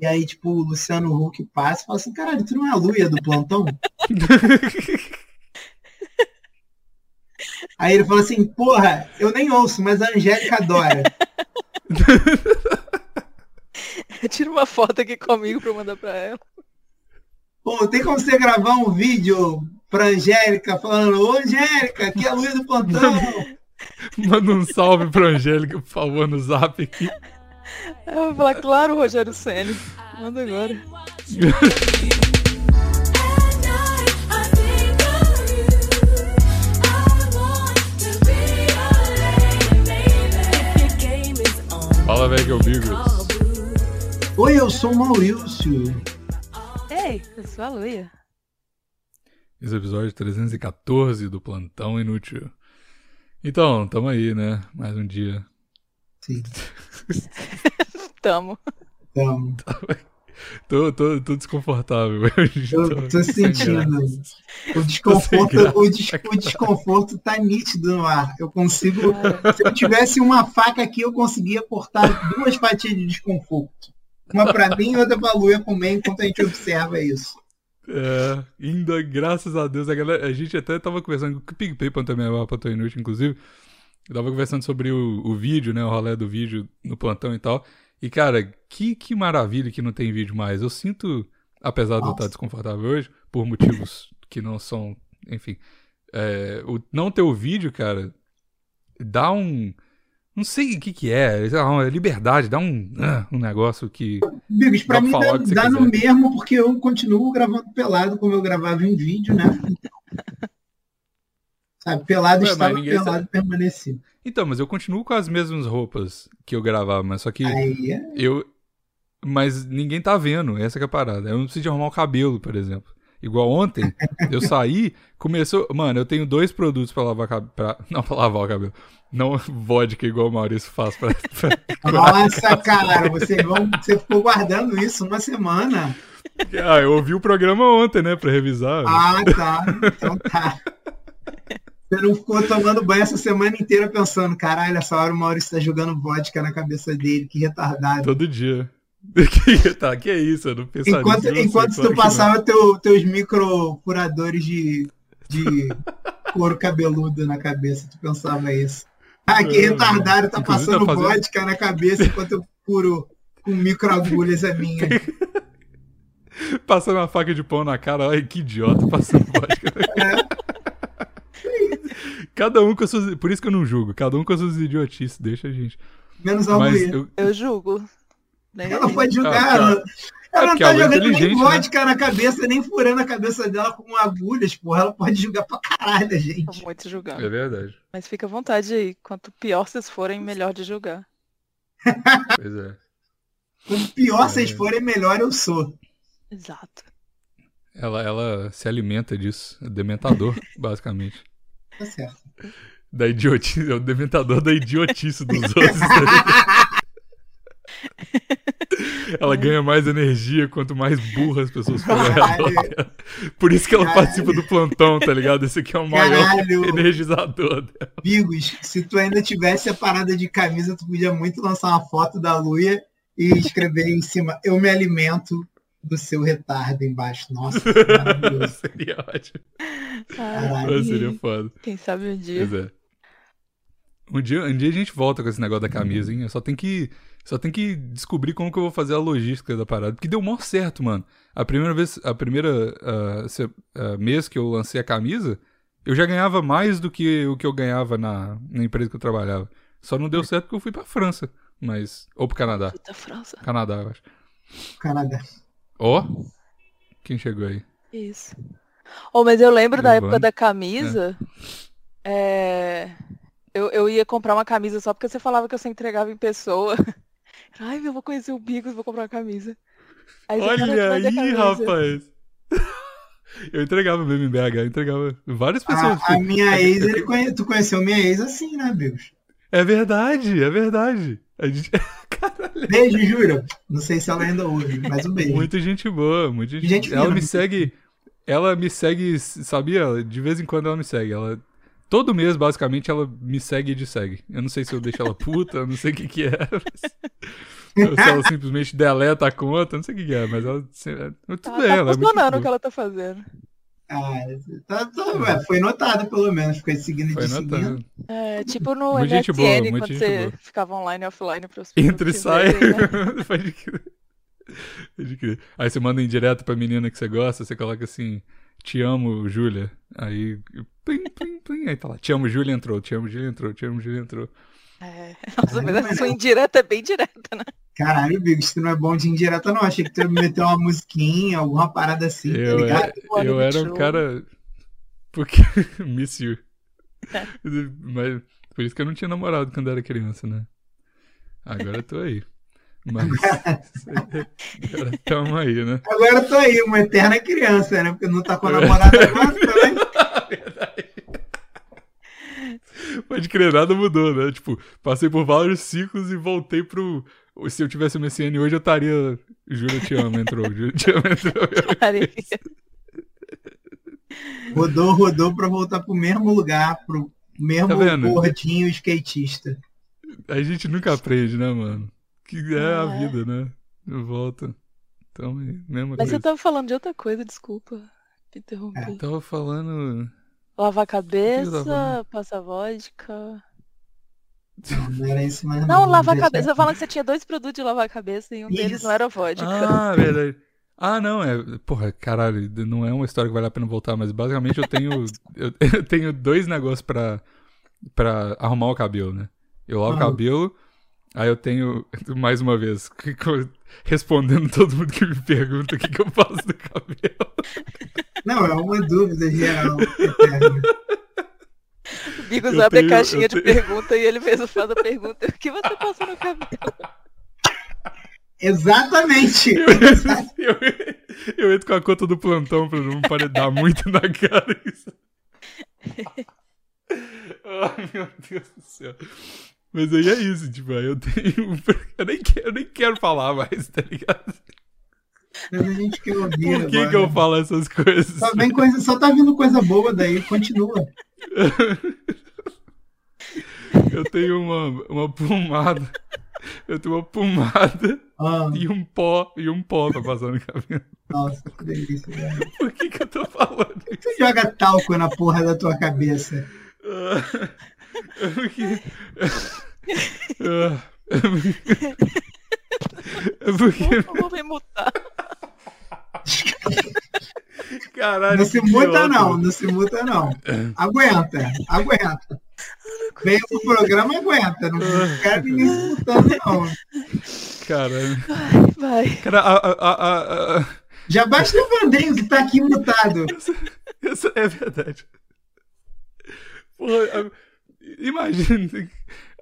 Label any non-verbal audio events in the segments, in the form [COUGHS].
E aí, tipo, o Luciano Huck passa e fala assim, caralho, tu não é a Luia do plantão? [LAUGHS] Aí ele fala assim, porra, eu nem ouço, mas a Angélica adora. [LAUGHS] Tira uma foto aqui comigo pra eu mandar pra ela. Pô, tem como você gravar um vídeo pra Angélica falando, ô Angélica, aqui é a Luia do plantão. [LAUGHS] Manda um salve pra Angélica, por favor, no zap aqui. Eu vou falar, claro, Rogério Senni. Manda agora. Fala, velho, que é o Bigos. Oi, eu sou o Maurício. Ei, eu sou a Luia. Esse é o episódio 314 do Plantão Inútil. Então, tamo aí, né? Mais um dia. Sim, [LAUGHS] Tamo. então, Tô, tô, tô desconfortável [LAUGHS] eu tô sem sentindo. O desconforto, o, des- o desconforto tá nítido no ar. Eu consigo. Se eu tivesse uma faca aqui, eu conseguia cortar duas fatias de desconforto. Uma pra mim e outra pra Luia comer enquanto a gente observa isso. É, ainda, graças a Deus, a galera. A gente até tava conversando com o PicPay, também é Plantão Inútil, inclusive. Eu tava conversando sobre o, o vídeo, né? O rolê do vídeo no plantão e tal. E, cara, que, que maravilha que não tem vídeo mais. Eu sinto, apesar de eu Nossa. estar desconfortável hoje, por motivos que não são. Enfim. é, o, não ter o vídeo, cara, dá um. Não sei o que que é, uma liberdade, dá um, ah, um negócio que. Bigos, pra mim dá, dá no mesmo, porque eu continuo gravando pelado como eu gravava em vídeo, né? [LAUGHS] Sabe, pelado Ué, estava, pelado sabe. Então, mas eu continuo com as mesmas roupas que eu gravava, mas só que. Aí, é- Eu. Mas ninguém tá vendo, essa que é a parada. Eu não preciso arrumar o cabelo, por exemplo. Igual ontem, [LAUGHS] eu saí, começou. Mano, eu tenho dois produtos pra lavar cabelo. [LAUGHS] Não, pra lavar o cabelo. Não [LAUGHS] vodka igual o Maurício faz pra. pra- Nossa, cara, você, vão, você ficou guardando isso uma semana. ah, eu ouvi o programa ontem, né, pra revisar. Ah, tá. Então tá. Você não ficou tomando banho essa semana inteira pensando, caralho, essa hora o Maurício tá jogando vodka na cabeça dele, que retardado. Todo dia. [LAUGHS] que, tá, que é isso? Eu não pensaria Enquanto, nisso, enquanto claro tu não. passava teu, teus micro furadores de, de [LAUGHS] couro cabeludo na cabeça, tu pensava isso. Ah, que É, retardado, tá inclusive passando tá fazendo- vodka na cabeça enquanto eu furo com micro agulhas a minha. [LAUGHS] Passando uma faca de pão na cara, olha que idiota passando vodka. Cada um com as suas. Por isso que eu não julgo. Cada um com as suas idiotices. Deixa a gente. Menos a Mas eu. Eu julgo. Nem Ela pode jogar. Ah, tá. ela ela É não tá ela é jogando nem né? vodka na cabeça, nem furando a cabeça dela com agulhas, porra. Ela pode jogar pra caralho, gente. muito julgando. É verdade. Mas fica à vontade aí. Quanto pior vocês forem, melhor de julgar. [LAUGHS] Pois é. Quanto pior É. vocês forem, melhor eu sou. Exato. Ela, ela se alimenta disso. É dementador, [LAUGHS] basicamente. Tá certo. Da idiotice. É o dementador da idiotice dos outros. tá ela ganha mais energia quanto mais burras as pessoas redor dela. Por isso que ela Caralho. participa do plantão, tá ligado? Esse aqui é o maior Caralho. energizador dela. Bigos, se tu ainda tivesse a parada de camisa, tu podia muito lançar uma foto da Luia e escrever em cima, eu me alimento do seu retardo embaixo. Nossa, que [LAUGHS] maravilhoso. Seria ótimo. Caralho. Seria foda. Quem sabe um dia. Pois é. Um dia, um dia a gente volta com esse negócio da camisa, hein? Eu só tem que. Só tem que descobrir como que eu vou fazer a logística da parada. Porque deu mó certo, mano. A primeira vez, a primeira ah, se- ah, mês que eu lancei a camisa, eu já ganhava mais do que o que eu ganhava na, na empresa que eu trabalhava. Só não deu certo porque eu fui pra França. Mas. Ou pro Canadá. Puta França. Canadá, eu acho. Canadá. Ó. Quem chegou aí? Isso. Oh, mas eu lembro da Giovanni. época da camisa. é, Eu, eu ia comprar uma camisa só porque você falava que você entregava em pessoa. [LAUGHS] Ai, eu vou conhecer o Bigos, vou comprar uma camisa. Aí você, "Cara, Olha aí, camisa?" rapaz. [LAUGHS] Eu entregava mesmo em BH, eu entregava várias pessoas. A, a minha ex, ele conhe... tu conheceu minha ex assim, né, Bigos? É verdade, é verdade. A gente... [LAUGHS] Caralho. Beijo, Júlia. Não sei se ela ainda ouve, mas um beijo. Muita gente boa, muita gente, Gente Ela fina. me segue. Ela me segue, sabia? De vez em quando ela me segue. Ela. Todo mês, basicamente, ela me segue e dessegue. Eu não sei se eu deixo ela puta, eu não sei o que que é. [LAUGHS] Mas, Ou se ela simplesmente deleta a conta, não sei o que é, mas ela. Tudo Tá, bem, tá ela é funcionando o boa. que ela tá fazendo. Ah, tá, tá, foi notado pelo menos, ficou seguindo Foi de seguindo. notado. É, tipo no Muito boa, MSN, muito quando você boa. ficava online e offline pras Entra e pessoas sai. né? [LAUGHS] Pode crer. Pode crer. Aí você manda em direto pra menina que você gosta, você coloca assim, te amo, Júlia. Aí, plim, plim, plim. Aí tá lá, te amo, Júlia entrou, te amo, Júlia entrou, te amo, Júlia entrou. É. [LAUGHS] Nossa, mas a sua indireta é bem direta, né? Caralho, Bigos, tu não é bom de indireta, não. Achei que tu ia meter uma musiquinha, alguma parada assim, tá Eu, ligado? é- Olha, eu me era um cara. Porque. [LAUGHS] Miss you. É. Mas por isso que eu não tinha namorado quando era criança, né? Agora eu tô aí. Mas. [LAUGHS] Agora tamo aí, né? Agora eu tô aí, uma eterna criança, né? Porque não tá com a namorada agora também. Pode crer, nada mudou, né? Tipo, passei por vários ciclos e voltei pro. Se eu tivesse o MSN hoje, eu estaria. Júlia te amo, entrou. Júlia te amo, entrou. [LAUGHS] Rodou, rodou pra voltar pro mesmo lugar, pro mesmo Tá gordinho skatista. A gente nunca aprende, né, mano? Que é a É. vida, né? Volta. Então, é a mesma Mas coisa. você tava falando de outra coisa, desculpa. Te interrompi. Eu tava falando. Lavar a cabeça, falando? passar vodka. Não, não era isso mais Não, lavar a cabeça. Falando que você tinha dois produtos de lavar a cabeça e um deles Isso. não era vodka. Ah, verdade. Ah, não, é. Porra, caralho, não é uma história que vale a pena voltar, mas basicamente eu tenho. [LAUGHS] eu, eu tenho dois negócios pra, pra arrumar o cabelo, né? Eu lavo o Ah. cabelo, aí eu tenho, mais uma vez, [LAUGHS] respondendo todo mundo que me pergunta o que, que eu faço do cabelo. [LAUGHS] Não, é uma dúvida geral. eterna. O Bigos Eu abre tenho- a caixinha de tenho- pergunta e ele mesmo faz a pergunta. O que você passou no cabelo? Exatamente. Eu, eu, eu entro com a conta do plantão pra não pare- dar muito na cara isso. Ai, meu Deus do céu. Mas aí é isso, tipo, aí eu tenho. Eu nem quero, eu nem quero falar mais, tá ligado? Mas a gente quer ouvir Por que, agora. que eu falo essas coisas? Só, vem coisa, só tá vindo coisa boa daí, continua. Eu tenho uma, uma pomada. Eu tenho uma pomada Ah, e um pó e um pó pra passar no cabelo. nossa, que delícia. velho. Por que, que eu tô falando isso? Você joga talco na porra da tua cabeça. Ah, é porque. Porque- É porque. Eu vou me mutar. [LAUGHS] Caralho. Não se muta, não, não se muta, não. Aguenta, aguenta. Vem pro programa, aguenta. Não quero ninguém se mutando, não. Caralho. Vai. Cara, a, a, a, Já basta o Vandenho que tá aqui mutado. Essa é verdade. Porra, a- imagina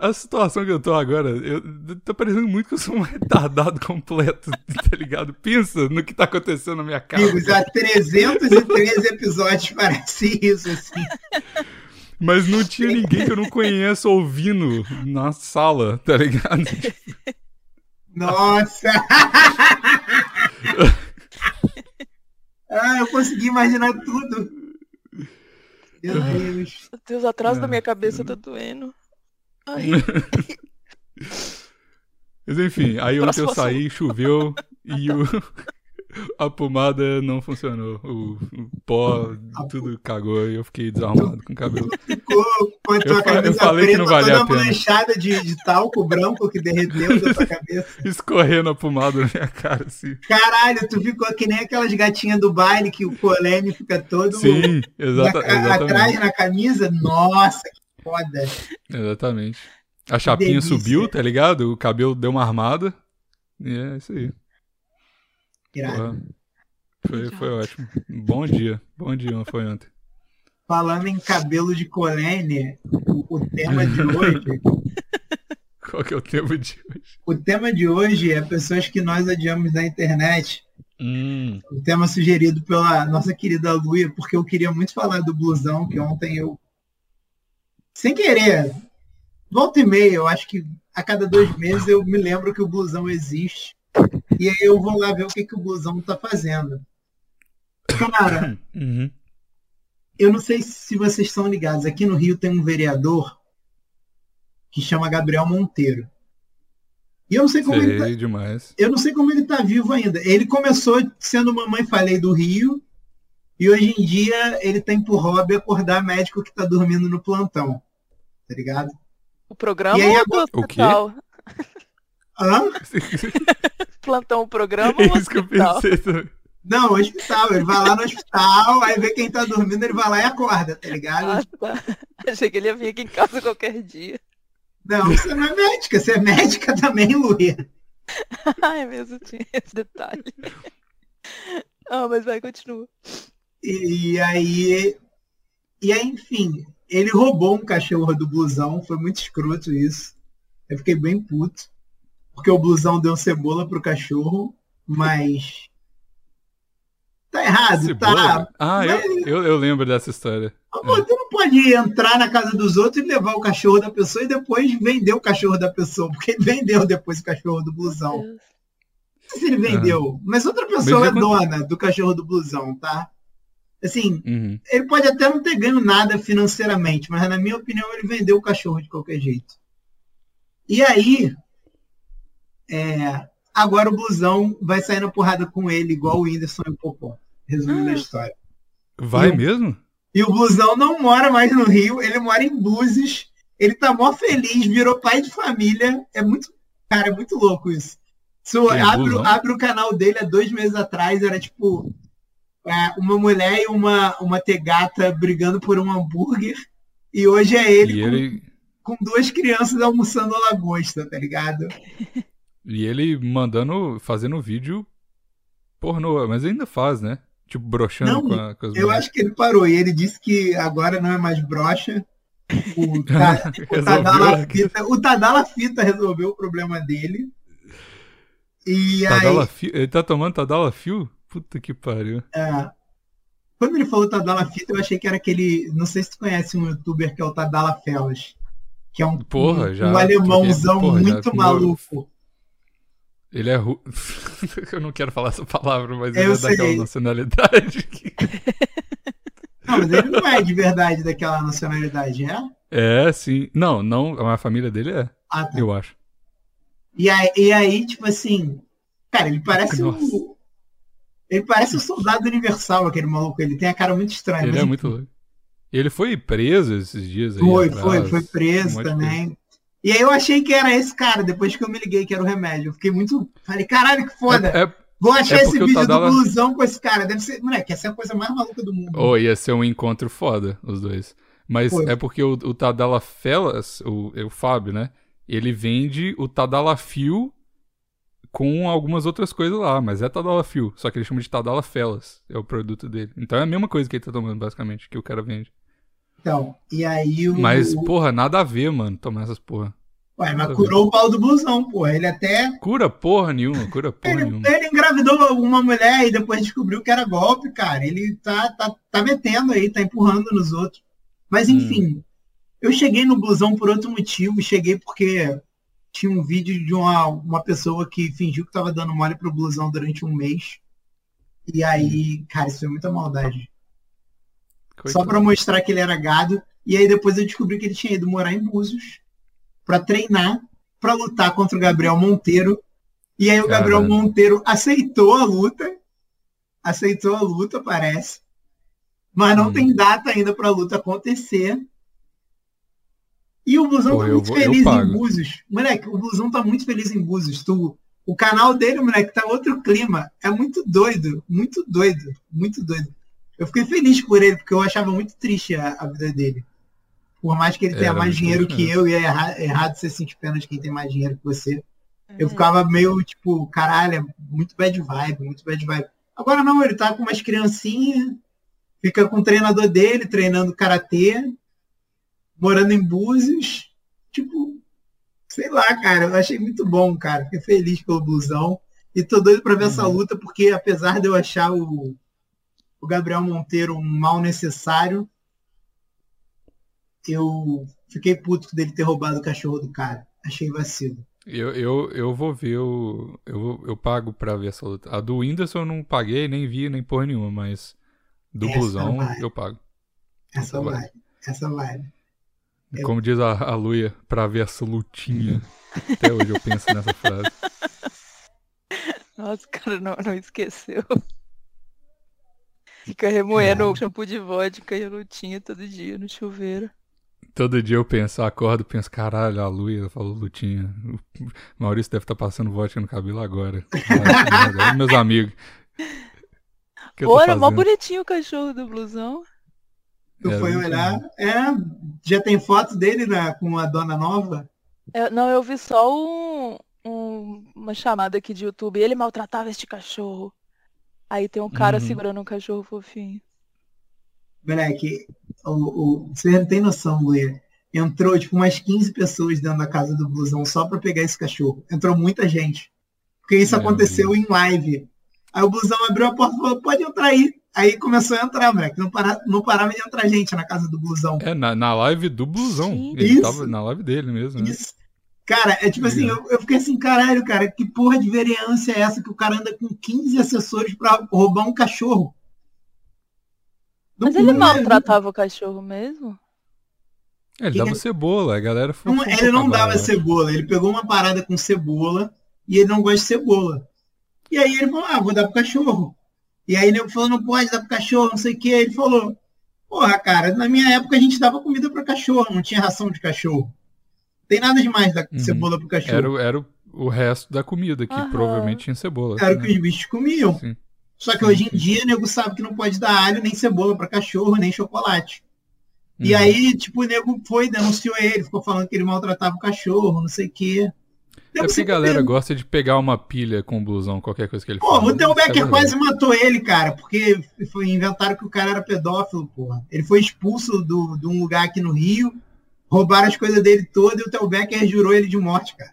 a situação que eu tô agora. Eu, tá parecendo muito que eu sou um retardado completo, [LAUGHS] tá ligado? Pensa no que tá acontecendo na minha casa. Amigos, há 313 episódios parece isso, assim. Mas não tinha ninguém que eu não conheço ouvindo na sala, tá ligado? Nossa! [LAUGHS] ah, eu consegui imaginar tudo. Meu Deus. Meu Deus, atrás da minha cabeça tá doendo. Ai, [LAUGHS] Mas enfim, aí ontem eu saí, choveu e o, [LAUGHS] a pomada não funcionou. O, o pó, tudo cagou e eu fiquei desarrumado com o cabelo. [LAUGHS] Ficou com a tua Eu fa- eu camisa falei que preta não valia toda a pena. manchada de, de talco branco que derreteu da tua cabeça. [LAUGHS] Escorrendo a pomada na minha cara, assim. Caralho, tu ficou que nem aquelas gatinhas do baile que o colene fica todo Sim, na- exata, atrás exatamente. na camisa. Nossa, que foda. Exatamente. A chapinha delícia. subiu, tá ligado? O cabelo deu uma armada. E é isso aí. Irado. Foi, foi ótimo. Bom dia. Bom dia, foi ontem. Falando em cabelo de colene, o, o tema de hoje, [LAUGHS] Qual que é o tema de hoje? o tema de hoje é pessoas que nós odiamos na internet. Hum, O tema sugerido pela nossa querida Luia, porque eu queria muito falar do blusão, que ontem eu, sem querer, volta e meia, eu acho que a cada dois meses eu me lembro que o blusão existe. E aí eu vou lá ver o que, que o blusão tá fazendo. Cara, [COUGHS] uhum. eu não sei se vocês estão ligados. Aqui no Rio tem um vereador que chama Gabriel Monteiro. E eu não sei como Sei ele tá, demais. eu não sei como ele tá vivo ainda. Ele começou sendo mamãe falei do Rio e hoje em dia ele tem por hobby acordar médico que tá dormindo no plantão. Tá ligado? O programa E aí, O quê? Hã? [LAUGHS] Plantão o programa [LAUGHS] É ou isso que eu hospital? pensei também. Não, hospital. Ele vai lá no hospital, aí vê quem tá dormindo, ele vai lá e acorda, tá ligado? Ah, tá. Achei que ele ia vir aqui em casa qualquer dia. Não, você não é médica, você é médica também, Luia. [LAUGHS] Ai, mesmo tinha esse detalhe. Ah, mas vai, continua. E aí, e aí, enfim, ele roubou um cachorro do blusão, foi muito escroto isso. Eu fiquei bem puto, porque o blusão deu cebola pro cachorro, mas tá errado, Cebola? tá? Ah, eu, eu, eu lembro dessa história. Pô, tu não pode entrar na casa dos outros e levar o cachorro da pessoa e depois vender o cachorro da pessoa, porque ele vendeu depois o cachorro do blusão. Não sei se ele vendeu, mas outra pessoa Mas é dona do cachorro do blusão, tá? Assim, Uhum. ele pode até não ter ganho nada financeiramente, mas na minha opinião ele vendeu o cachorro de qualquer jeito. E aí, é, agora o blusão vai sair na porrada com ele, igual o Whindersson e o Popó. Resumindo a Ah. história. Vai Eu- mesmo? E o blusão não mora mais no Rio, ele mora em Búzios. Ele tá mó feliz, virou pai de família. É muito. Cara, é muito louco isso. Se eu abro, o canal dele há dois meses atrás, era tipo. é, uma mulher e uma, uma tegata brigando por um hambúrguer. E hoje é ele, E com, ele, com duas crianças almoçando a lagosta, tá ligado? [LAUGHS] e ele mandando, fazendo vídeo pornô, mas ainda faz, né? Tipo, broxando Não, com, a, com as Eu mulheres. acho que ele parou e ele disse que agora não é mais brocha. O, Ta- [LAUGHS] o Tadala. Fita, o Tadala Fita resolveu o problema dele. E aí, Tadala Fio. Ele tá tomando Tadala Fio? Puta que pariu. é, quando ele falou Tadala Fita, eu achei que era aquele. Não sei se tu conhece um youtuber que é o Tadala Fellas. Que é um, Porra, um, já- um alemãozão porra, já muito fumou- maluco. Ele é. Ru... [LAUGHS] eu não quero falar essa palavra, mas Eu ele é sei. daquela nacionalidade. que- [LAUGHS] Não, mas ele não é de verdade daquela nacionalidade, é? É, sim. Não, não. A família dele é, Ah, tá. eu acho. E aí, e aí, tipo assim, cara, ele parece Nossa. o. Ele parece o soldado universal, aquele maluco. Ele tem a cara muito estranha. Ele mas é muito louco. Ele foi preso esses dias aí. Foi, atrás. foi, foi Um preso de também. E aí eu achei que era esse cara, depois que eu me liguei que era o remédio. Eu fiquei muito. Falei, caralho, que foda. É, é, Vou achar é esse vídeo Tadala- do blusão com esse cara. Deve ser. Moleque, essa é a coisa mais maluca do mundo. oh, ia ser um encontro foda, os dois. Mas Foi. é porque o, o Tadala Felas, o, é o Fábio, né? Ele vende o Tadala Fio com algumas outras coisas lá, mas é Tadala Fio. Só que ele chama de Tadala Felas, é o produto dele. Então é a mesma coisa que ele tá tomando, basicamente, que o cara vende. Então, e aí o. Mas, porra, nada a ver, mano, tomar essas porra. Ué, nada mas ver. curou o pau do blusão, pô. Ele até. Cura porra nenhuma, cura porra Ele, nenhuma. ele engravidou uma mulher e depois descobriu que era golpe, cara. Ele tá, tá, tá metendo aí, tá empurrando nos outros. Mas Hum. enfim, eu cheguei no blusão por outro motivo. Cheguei porque tinha um vídeo de uma, uma pessoa que fingiu que tava dando mole pro blusão durante um mês. E aí, cara, isso foi muita maldade. Só Coitado. pra mostrar que ele era gado. E aí depois eu descobri que ele tinha ido morar em Búzios pra treinar, pra lutar contra o Gabriel Monteiro. E aí o Gabriel Caralho. Monteiro aceitou a luta. Aceitou a luta, parece. Mas não Hum. tem data ainda pra luta acontecer. E o Blusão Pô, tá muito vou- feliz em. Búzios. Moleque, o Blusão tá muito feliz em Búzios. Tu, o canal dele, moleque, tá outro clima. É muito doido, muito doido, muito doido. Eu fiquei feliz por ele, porque eu achava muito triste a, a vida dele. Por mais que ele tenha Era mais dinheiro triste que eu, e é erra- errado você sentir pena de quem tem mais dinheiro que você. Eu Hum. ficava meio, tipo, caralho, é muito bad vibe, muito bad vibe. Agora não, ele tá com umas criancinhas, fica com o treinador dele, treinando karatê, morando em Búzios. Tipo, sei lá, cara, eu achei muito bom, cara. Fiquei feliz pelo blusão. E tô doido pra ver essa Uhum. luta, porque apesar de eu achar o, o Gabriel Monteiro um mal necessário, eu fiquei puto dele ter roubado o cachorro do cara. Achei vacilo. Eu, eu, eu vou ver o. Eu, vou- eu pago pra ver essa luta. A do Whindersson eu não paguei, nem vi, nem porra nenhuma, mas do Essa Blusão vai. eu pago. Essa vai. vai. Essa vai. Como diz a, a Luia, pra ver essa lutinha. [LAUGHS] Até hoje eu penso nessa frase. Nossa, o cara não, não esqueceu. Fica remoendo o shampoo de vodka e a lutinha todo dia no chuveiro. Todo dia eu penso, eu acordo penso, caralho, a Luia falou lutinha. O Maurício deve estar passando vodka no cabelo agora. [LAUGHS] Meus amigos. Eu era mó bonitinho o cachorro do blusão. Tu Era foi olhar. É, já tem foto dele na, com a dona nova? Eu- não, eu vi só um, um- uma chamada aqui de YouTube. Ele maltratava este cachorro. Aí tem um cara Uhum. segurando um cachorro fofinho. Moleque, o, o, você não tem noção, Luia. Entrou tipo umas 15 pessoas dentro da casa do blusão só pra pegar esse cachorro. Entrou muita gente. Porque isso Meu aconteceu em live. Aí o blusão abriu a porta e falou, pode entrar aí. Aí começou a entrar, moleque. Não, para, não parava de entrar gente na casa do blusão. É, na, na live do blusão. Ele Isso. tava na live dele mesmo, né? Isso. Cara, é tipo assim, eu, eu fiquei assim, caralho, cara, que porra de vereança é essa que o cara anda com 15 assessores pra roubar um cachorro? Não- Mas ele maltratava o cachorro mesmo? É, ele Que- dava cebola, a galera foi. Não, ele não dava cebola, ele pegou uma parada com cebola e ele não gosta de cebola. E aí ele falou, ah, vou dar pro cachorro. E aí ele falou, não pode dar pro cachorro, não sei o que. Ele falou, porra, cara, na minha época a gente dava comida para cachorro, não tinha ração de cachorro. Tem nada demais dar Uhum. cebola pro cachorro. Era, o- era o, o resto da comida, que Aham. provavelmente tinha cebola. Era o né? que os bichos comiam. Sim. Só que Sim, hoje em sim. dia, o nego sabe que não pode dar alho, nem cebola para cachorro, nem chocolate. E Uhum. aí, tipo, o nego foi, denunciou ele, ficou falando que ele maltratava o cachorro, não sei o quê. É porque a galera gosta de pegar uma pilha com o blusão, qualquer coisa que ele Pô, fala. o Theo Isso é Becker verdade. quase matou ele, cara, porque foi inventaram que o cara era pedófilo, porra. Ele foi expulso do, de um lugar aqui no Rio, roubaram as coisas dele todas e o Theo Becker jurou ele de morte, cara.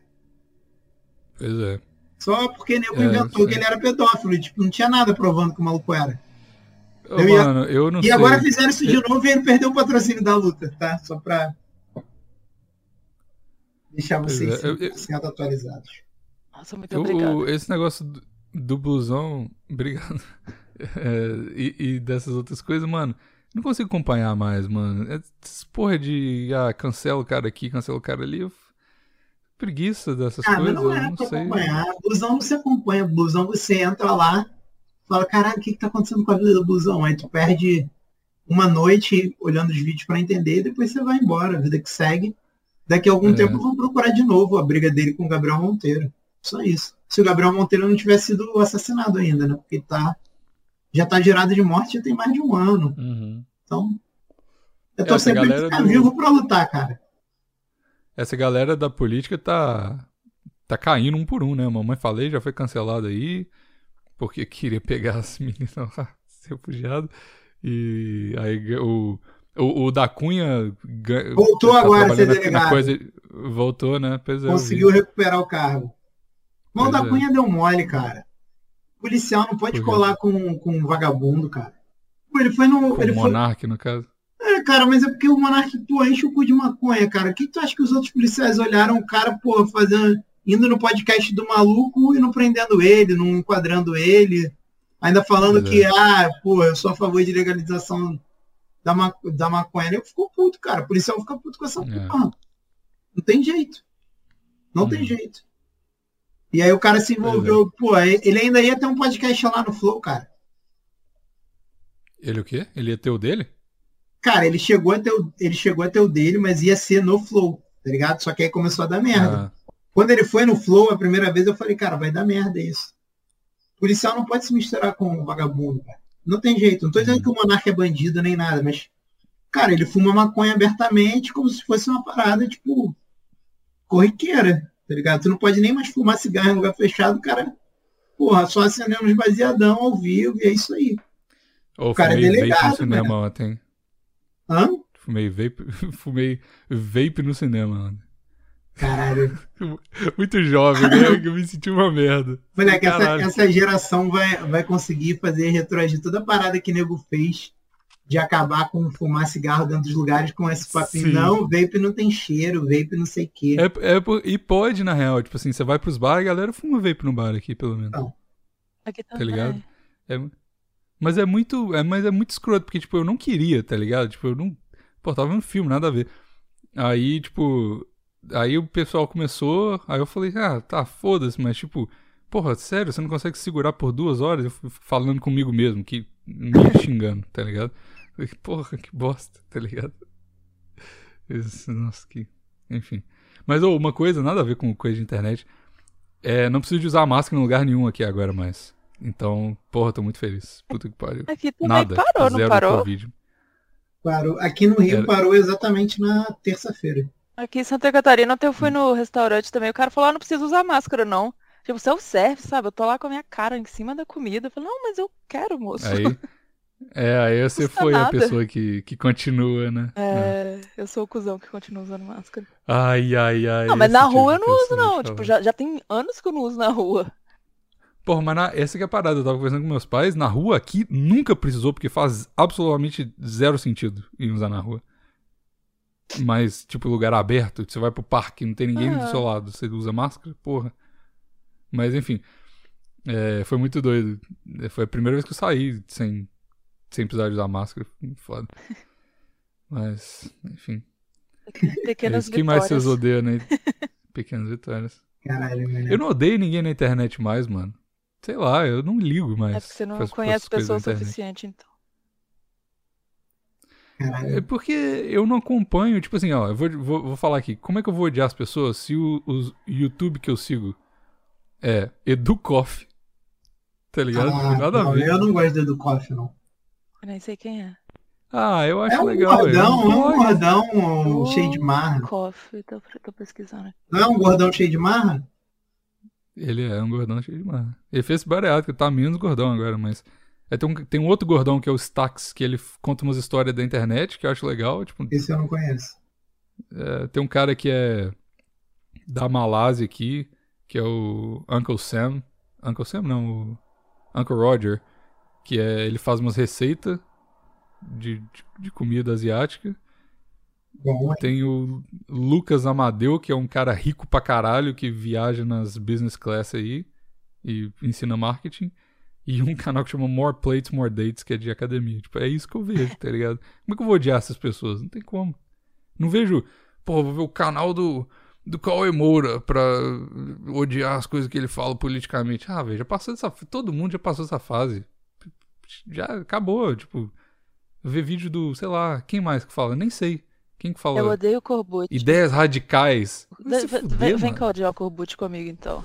Pois é. Só porque nego É, inventou que ele era pedófilo. e, Tipo, não tinha nada provando que o maluco era. Ô, Eu ia- Mano, eu não e sei. agora fizeram isso de novo e ele perdeu o patrocínio da luta, tá? Só pra deixar vocês é, eu- eu- 100% atualizados. Nossa, muito Eu- obrigada. esse negócio do, do blusão, [LAUGHS] obrigado. É, e, e dessas outras coisas, mano, não consigo acompanhar mais, mano. Essas porra de ah, cancela o cara aqui, cancela o cara ali. Preguiça dessas Ah, mas coisas, não eu é não pra sei. acompanhar. Blusão não se acompanha. Blusão você entra lá, fala, caralho, o que, que tá acontecendo com a vida do blusão? Aí tu perde uma noite olhando os vídeos pra entender e depois você vai embora, a vida que segue. Daqui a algum É. tempo vão procurar de novo a briga dele com o Gabriel Monteiro. Só isso. Se o Gabriel Monteiro não tivesse sido assassinado ainda, né? Porque tá, já tá gerado de morte já tem mais de um ano. Uhum. Então, eu Essa tô sempre galera ficar do- vivo pra lutar, cara. Essa galera da política tá tá caindo um por um, né? Mamãe falei, já foi cancelado aí, porque queria pegar as [LAUGHS] meninas lá, ser refugiado. E aí o, o, o da Cunha Voltou tá agora a ser delegado. coisa, voltou, né? Pois é. Conseguiu recuperar o cargo. Mão Pois da é. Cunha deu mole, cara. O policial não pode quê? colar com, com um vagabundo, cara. Pô, ele foi no. Com ele o foi, Monark, no caso. é, cara, mas é porque o Monark, pô, enche o cu de maconha, cara. O que tu acha que os outros policiais olharam o cara, pô, fazendo. indo no podcast do maluco e não prendendo ele, não enquadrando ele. Ainda falando que, é. ah, pô, eu sou a favor de legalização da, ma da maconha. Ele ficou puto, cara. O policial fica puto com essa É. porra. Não tem jeito. Não tem Hum. jeito. E aí o cara se envolveu, pô, ele ainda ia ter um podcast lá no Flow, cara. Ele o quê? Ele ia ter o dele? Cara, ele chegou a ter o, ele chegou a ter o dele, mas ia ser no Flow, tá ligado? Só que aí começou a dar merda. Ah, Quando ele foi no Flow a primeira vez, eu falei, cara, vai dar merda isso. O policial não pode se misturar com um vagabundo, cara. Não tem jeito. Não tô dizendo que o monarca é bandido nem nada, mas, cara, ele fuma maconha abertamente como se fosse uma parada, tipo, corriqueira, tá ligado? Tu não pode nem mais fumar cigarro em lugar fechado, cara. Porra, só acendendo uns baseadão ao vivo e é isso aí. Ô, cara é fumei vape delegado, no cinema ontem. Hã? Fumei vape, [LAUGHS] fumei vape no cinema, mano. Caralho. [LAUGHS] Muito jovem, né? [LAUGHS] Eu me senti uma merda. Moleque, essa, essa geração vai, vai conseguir fazer retroagir toda a parada que nego fez de acabar com fumar cigarro dentro dos lugares com esse papinho. Sim. Não, vape não tem cheiro, vape não sei o quê. É, é, e pode, na real. Tipo assim, você vai pros bar e a galera fuma vape no bar aqui, pelo menos. Não. Aqui Tá ligado? É, mas é muito. É, mas é muito escroto, porque, tipo, eu não queria, tá ligado? Tipo, eu não. Pô, tava vendo filme, nada a ver. Aí, tipo, aí o pessoal começou, aí eu falei, ah, tá, foda-se, mas tipo, porra, sério, você não consegue segurar por duas horas? Eu fui falando comigo mesmo, que me xingando, tá ligado? Falei, [LAUGHS] porra, que bosta, tá ligado? Isso, nossa, que. Enfim. Mas ô, uma coisa, nada a ver com coisa de internet. É, não preciso de usar máscara em lugar nenhum aqui agora mais. Então, porra, tô muito feliz. Puta que pariu. Aqui também Nada. parou, não zero parou? Covid. Parou. Aqui no Rio Era- parou exatamente na terça-feira. Aqui em Santa Catarina, ontem eu Hum. fui no restaurante também. O cara falou, ah, não precisa usar máscara, não. Tipo, self-service, sabe? Eu tô lá com a minha cara em cima da comida. Eu falei, não, mas eu quero, moço. Aí. É, aí você foi a nada. pessoa que, que continua, né? É, eu sou o cuzão que continua usando máscara. Ai, ai, ai. Não, mas na tipo rua eu não uso, não. Tipo, já, já tem anos que eu não uso na rua. Porra, mas na, essa que é a parada. Eu tava conversando com meus pais. Na rua aqui nunca precisou, porque faz absolutamente zero sentido em usar na rua. Mas, tipo, lugar aberto, você vai pro parque, não tem ninguém do seu lado, você usa máscara, porra. Mas, enfim. é, foi muito doido. É, Foi a primeira vez que eu saí sem, sem precisar de usar máscara. Foda. [LAUGHS] Mas, enfim. É Pequenas isso. Quem mais vocês odeiam, né? [LAUGHS] Pequenas vitórias. Caralho, mano. Eu não odeio ninguém na internet mais, mano. Sei lá, eu não ligo mais. É porque você não conhece pessoas o suficiente, então. Caralho. É porque eu não acompanho, tipo assim, ó, eu vou, vou, vou falar aqui, como é que eu vou odiar as pessoas se o, o YouTube que eu sigo é Educoff? Tá ligado? Ah, Não nada a não, ver. eu não gosto do Edu Koff, não. Eu nem sei quem é. Ah, eu acho É um legal. gordão, é um gordão cheio de marra. Coffee, tô, tô pesquisando. Não é um gordão cheio de marra? Ele é um gordão cheio de marra. Ele fez esse bariátrico, tá menos gordão agora, mas. É, tem, um, tem um outro gordão que é o Stax, que ele conta umas histórias da internet, que eu acho legal. Tipo, Esse eu não conheço. É, tem um cara que é da Malásia aqui, que é o Uncle Sam. Uncle Sam não, o Uncle Roger, que é ele faz umas receitas de, de, de comida asiática. Bom, Tem o Lucas Amadeu, que é um cara rico pra caralho que viaja nas business class aí e ensina marketing. E um [LAUGHS] canal que chama More Plates, More Dates, que é de academia. Tipo, é isso que eu vejo, tá ligado? Como é que eu vou odiar essas pessoas? Não tem como. Não vejo, pô, vou ver o canal do, do Cauê Moura pra odiar as coisas que ele fala politicamente. Ah, velho, já passou essa Todo mundo já passou essa fase. Já acabou, tipo. Ver vídeo do, sei lá, quem mais que fala? Nem sei. Quem que fala? Eu odeio o Corbucci. Ideias radicais. Vem- fuder, vem, cá odiar o Corbucci comigo, então.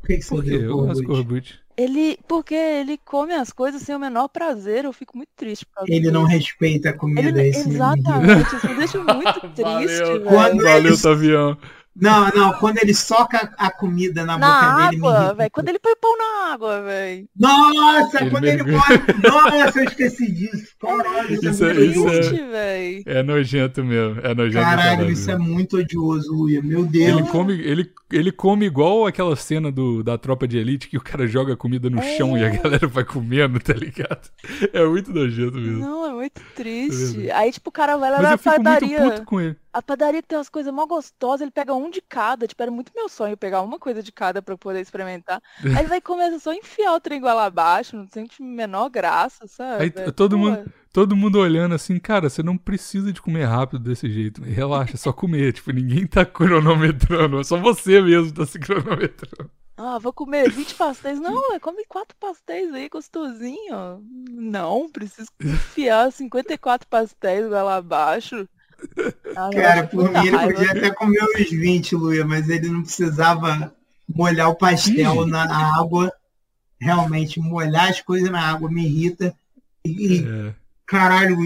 por que, que você Por gosto do Corbucci. Ele, porque ele come as coisas sem o menor prazer, eu fico muito triste. por causa Ele não respeita a comida. Ele, exatamente, isso me deixa muito [LAUGHS] triste, Valeu. velho. Quando Valeu, ele- Tavião. Não, não, quando ele soca a comida na, Na boca dele, água, velho. Quando ele põe pão na água, velho. Nossa, Ele quando ele mergulha. bota. Nossa, eu esqueci disso. Caralho, isso, Isso é é- muito isso é-. Triste, velho. É nojento mesmo. É nojento. Caralho, caralho. isso é muito odioso, Luia. Meu Deus. Ele come, ele, ele come igual aquela cena do, da tropa de elite que o cara joga a comida no chão e a É. galera vai comendo, tá ligado? É muito nojento mesmo. Não, é muito triste. verdade. Aí, tipo, o cara vai lá Mas na eu fico padaria. muito puto com ele. A padaria tem umas coisas mó gostosas, ele pega um de cada. Tipo, era muito meu sonho pegar uma coisa de cada pra eu poder experimentar. Aí ele vai começar só a enfiar o trem igual abaixo, não sente menor graça, sabe? Aí É, todo pô, mundo- Todo mundo olhando assim, cara, você não precisa de comer rápido desse jeito. Relaxa, é só comer. tipo, ninguém tá cronometrando. É só você mesmo que tá se cronometrando. Ah, vou comer 20 pastéis. Não, é come quatro pastéis aí, gostosinho. Não, preciso enfiar 54 pastéis igual abaixo. Ah, Cara, por mim ele podia até comer os 20, Luia, mas ele não precisava molhar o pastel na água. Realmente, molhar as coisas na água me irrita. E, É. caralho,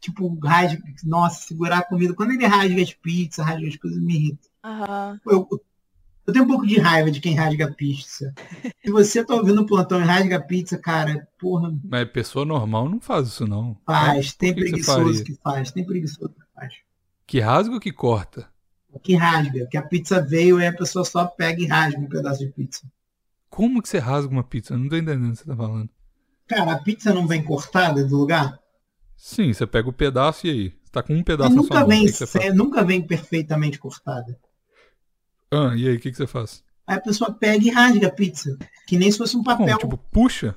tipo, rasga. Nossa, segurar a comida. Quando ele rasga as pizzas, rasga as coisas, me irrita. Ah, Eu, eu tenho um pouco de raiva de quem rasga a pizza. Se você tá ouvindo o plantão e rasga a pizza, cara, porra, Mas pessoa normal não faz isso, não. faz. Tem que preguiçoso que faz. Tem preguiçoso que faz. Que rasga ou que corta? Que rasga. Que a pizza veio e a pessoa só pega e rasga um pedaço de pizza. Como que você rasga uma pizza? Eu não tô entendendo o que você tá falando. Cara, a pizza não vem cortada do lugar? Sim, você pega o pedaço e aí? Você tá com um pedaço Mas na sua nunca mão. vem, o que, que você faz? sem- nunca vem perfeitamente cortada. Ah, e aí, o que, que você faz? Aí a pessoa pega e rasga a pizza. Que nem se fosse um papel. Como? Tipo, puxa?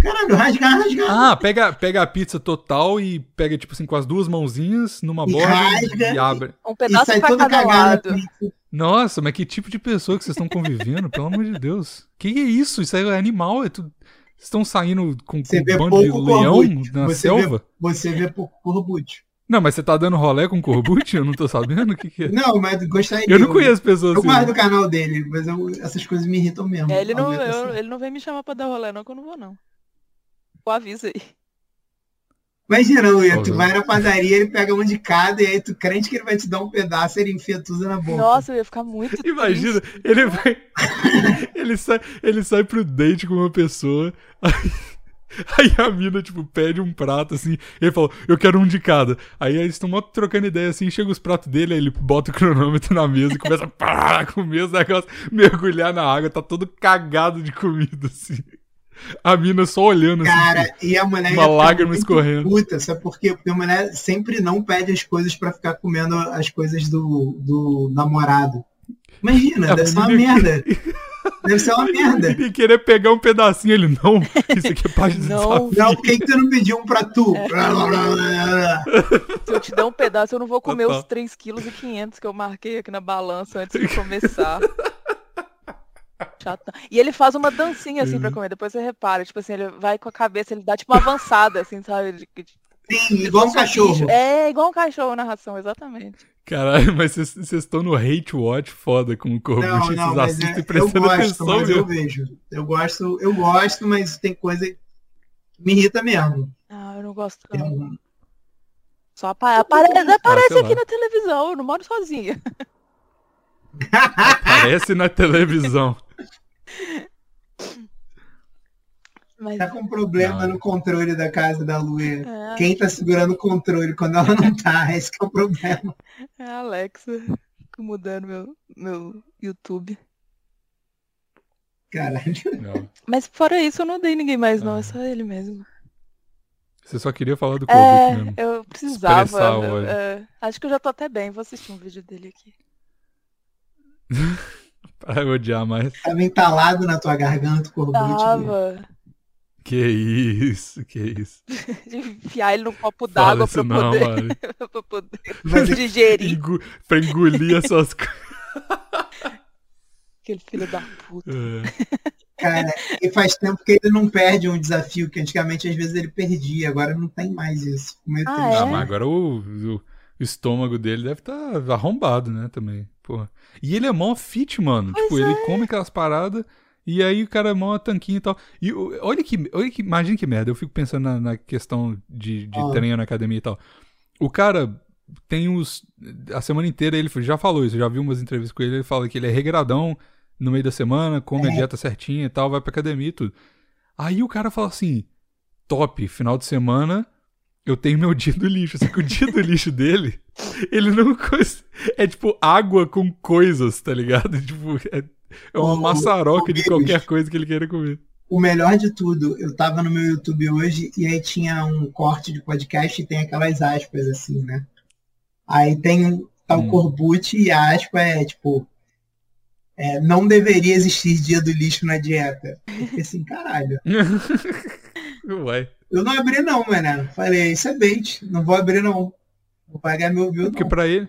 Caralho, rasgar, rasgar. Ah, pega, pega a pizza total e pega, tipo assim, com as duas mãozinhas numa E borda rasga, e abre. Um e pedaço sai pra toda cada cagada. lado. na pizza. Nossa, mas que tipo de pessoa que vocês estão convivendo, pelo amor de Deus? Que que é isso? Isso aí é animal, é tudo. Vocês estão saindo com, com um vê bando de leão na Você selva? Você vê pouco corbute. Não, mas você tá dando rolé com corbute? Eu não tô sabendo o que, que é. Não, mas gostaria. Eu não conheço pessoas Eu assim. guardo o canal dele, mas eu- essas coisas me irritam mesmo. É, ele, não, eu- assim. ele não vem me chamar pra dar rolê, não, que eu não vou, não. Pô, avisa aí. Imagina, Luia, tu vai na padaria, ele pega um de cada, e aí tu crente que ele vai te dar um pedaço, ele enfia tudo na boca. Nossa, eu ia ficar muito Imagina, triste. ele vai. [LAUGHS] ele, sai, ele sai pro date com uma pessoa. Aí, [LAUGHS] aí a mina, tipo, pede um prato assim. Ele fala, eu quero um de cada. Aí eles estão trocando ideia assim. Chega os pratos dele, aí ele bota o cronômetro na mesa e começa a [LAUGHS] pá, comer os negócios, mergulhar na água. Tá todo cagado de comida assim. A mina só olhando assim. Cara, e a mulher Uma lágrima escorrendo. Puta, sabe por quê? Porque a mulher sempre não pede as coisas pra ficar comendo as coisas do, do namorado. Imagina, A deve ser uma merda. [LAUGHS] Deve ser uma merda. E querer pegar um pedacinho, ele não. Isso aqui é [LAUGHS] parte do Não. desafio. Não, por que, tu não pediu um pra tu? É. Blá, blá, blá, blá, blá. Se eu te der um pedaço, eu não vou comer Total. os 3,5 kg que eu marquei aqui na balança antes de começar. [LAUGHS] Chato. E ele faz uma dancinha assim Uhum. pra comer, depois você repara, tipo assim, ele vai com a cabeça, ele dá tipo uma avançada, assim, sabe? De- de- Sim, igual um cachorro. bicho. É, igual um cachorro na ração, exatamente. Caralho, mas vocês- vocês estão no hate watch foda com o Corbucci. Não, Vocês não, mas assistem é, eu prestando gosto, atenção mas eu vejo. Eu gosto, eu gosto, mas tem coisa que me irrita mesmo. Ah, eu não gosto não. Só apa aparece, aparece sei aqui lá. na televisão, eu não moro sozinha. Aparece na televisão. [LAUGHS] Mas Tá com problema Não. no controle da casa da Luia. é, Quem tá segurando o controle quando ela não tá? [LAUGHS] Esse que é o problema. é a Alexa Fico mudando meu, meu YouTube. Caralho. Não. Mas fora isso, eu não dei ninguém mais, não. Ah. É só ele mesmo. Você só queria falar do Corbucci É, mesmo. eu precisava. Eu- é, acho que eu já tô até bem. Vou assistir um vídeo dele aqui. [LAUGHS] Pra odiar mais. Tava entalado na tua garganta o Corbucci. Luia. Tava. Que isso, que isso. [LAUGHS] De enfiar ele num copo d'água pra não, poder, [LAUGHS] pra poder Mas digerir. Engu- pra engolir as suas coisas. [LAUGHS] Aquele filho da puta. Cara, e faz tempo que ele não perde um desafio, que antigamente às vezes ele perdia, agora não tem mais isso. Meio Ah, triste. Ah, É? mas agora o, o estômago dele deve estar tá arrombado, né, também. Porra. E ele é mó fit, mano. Pois tipo, ele come aquelas paradas e aí o cara é mó tanquinho e tal. E olha que, olha que, imagina que merda. Eu fico pensando na, na questão de, de Ah. treino na academia e tal. O cara tem os. A semana inteira ele já falou isso, já vi umas entrevistas com ele. Ele fala que ele é regradão no meio da semana, come a É. dieta certinha e tal, vai pra academia e tudo. Aí o cara fala assim: top, final de semana eu tenho meu [LAUGHS] dia do lixo. Só que o dia do lixo dele, ele não. [LAUGHS] É tipo água com coisas, tá ligado? [LAUGHS] Tipo, é, é uma Ô, maçaroca ô, de qualquer coisa que ele queira comer. O melhor de tudo, eu tava no meu YouTube hoje e aí tinha um corte de podcast e tem aquelas aspas assim, né? Aí tem tá o Hum. Corbucci e a aspa é tipo. é, não deveria existir dia do lixo na dieta. Eu fiquei assim, caralho. [LAUGHS] Ué. Eu não abri não, mano. Falei, isso é bait. Não vou abrir não. Vou pagar meu view Porque não. pra ele.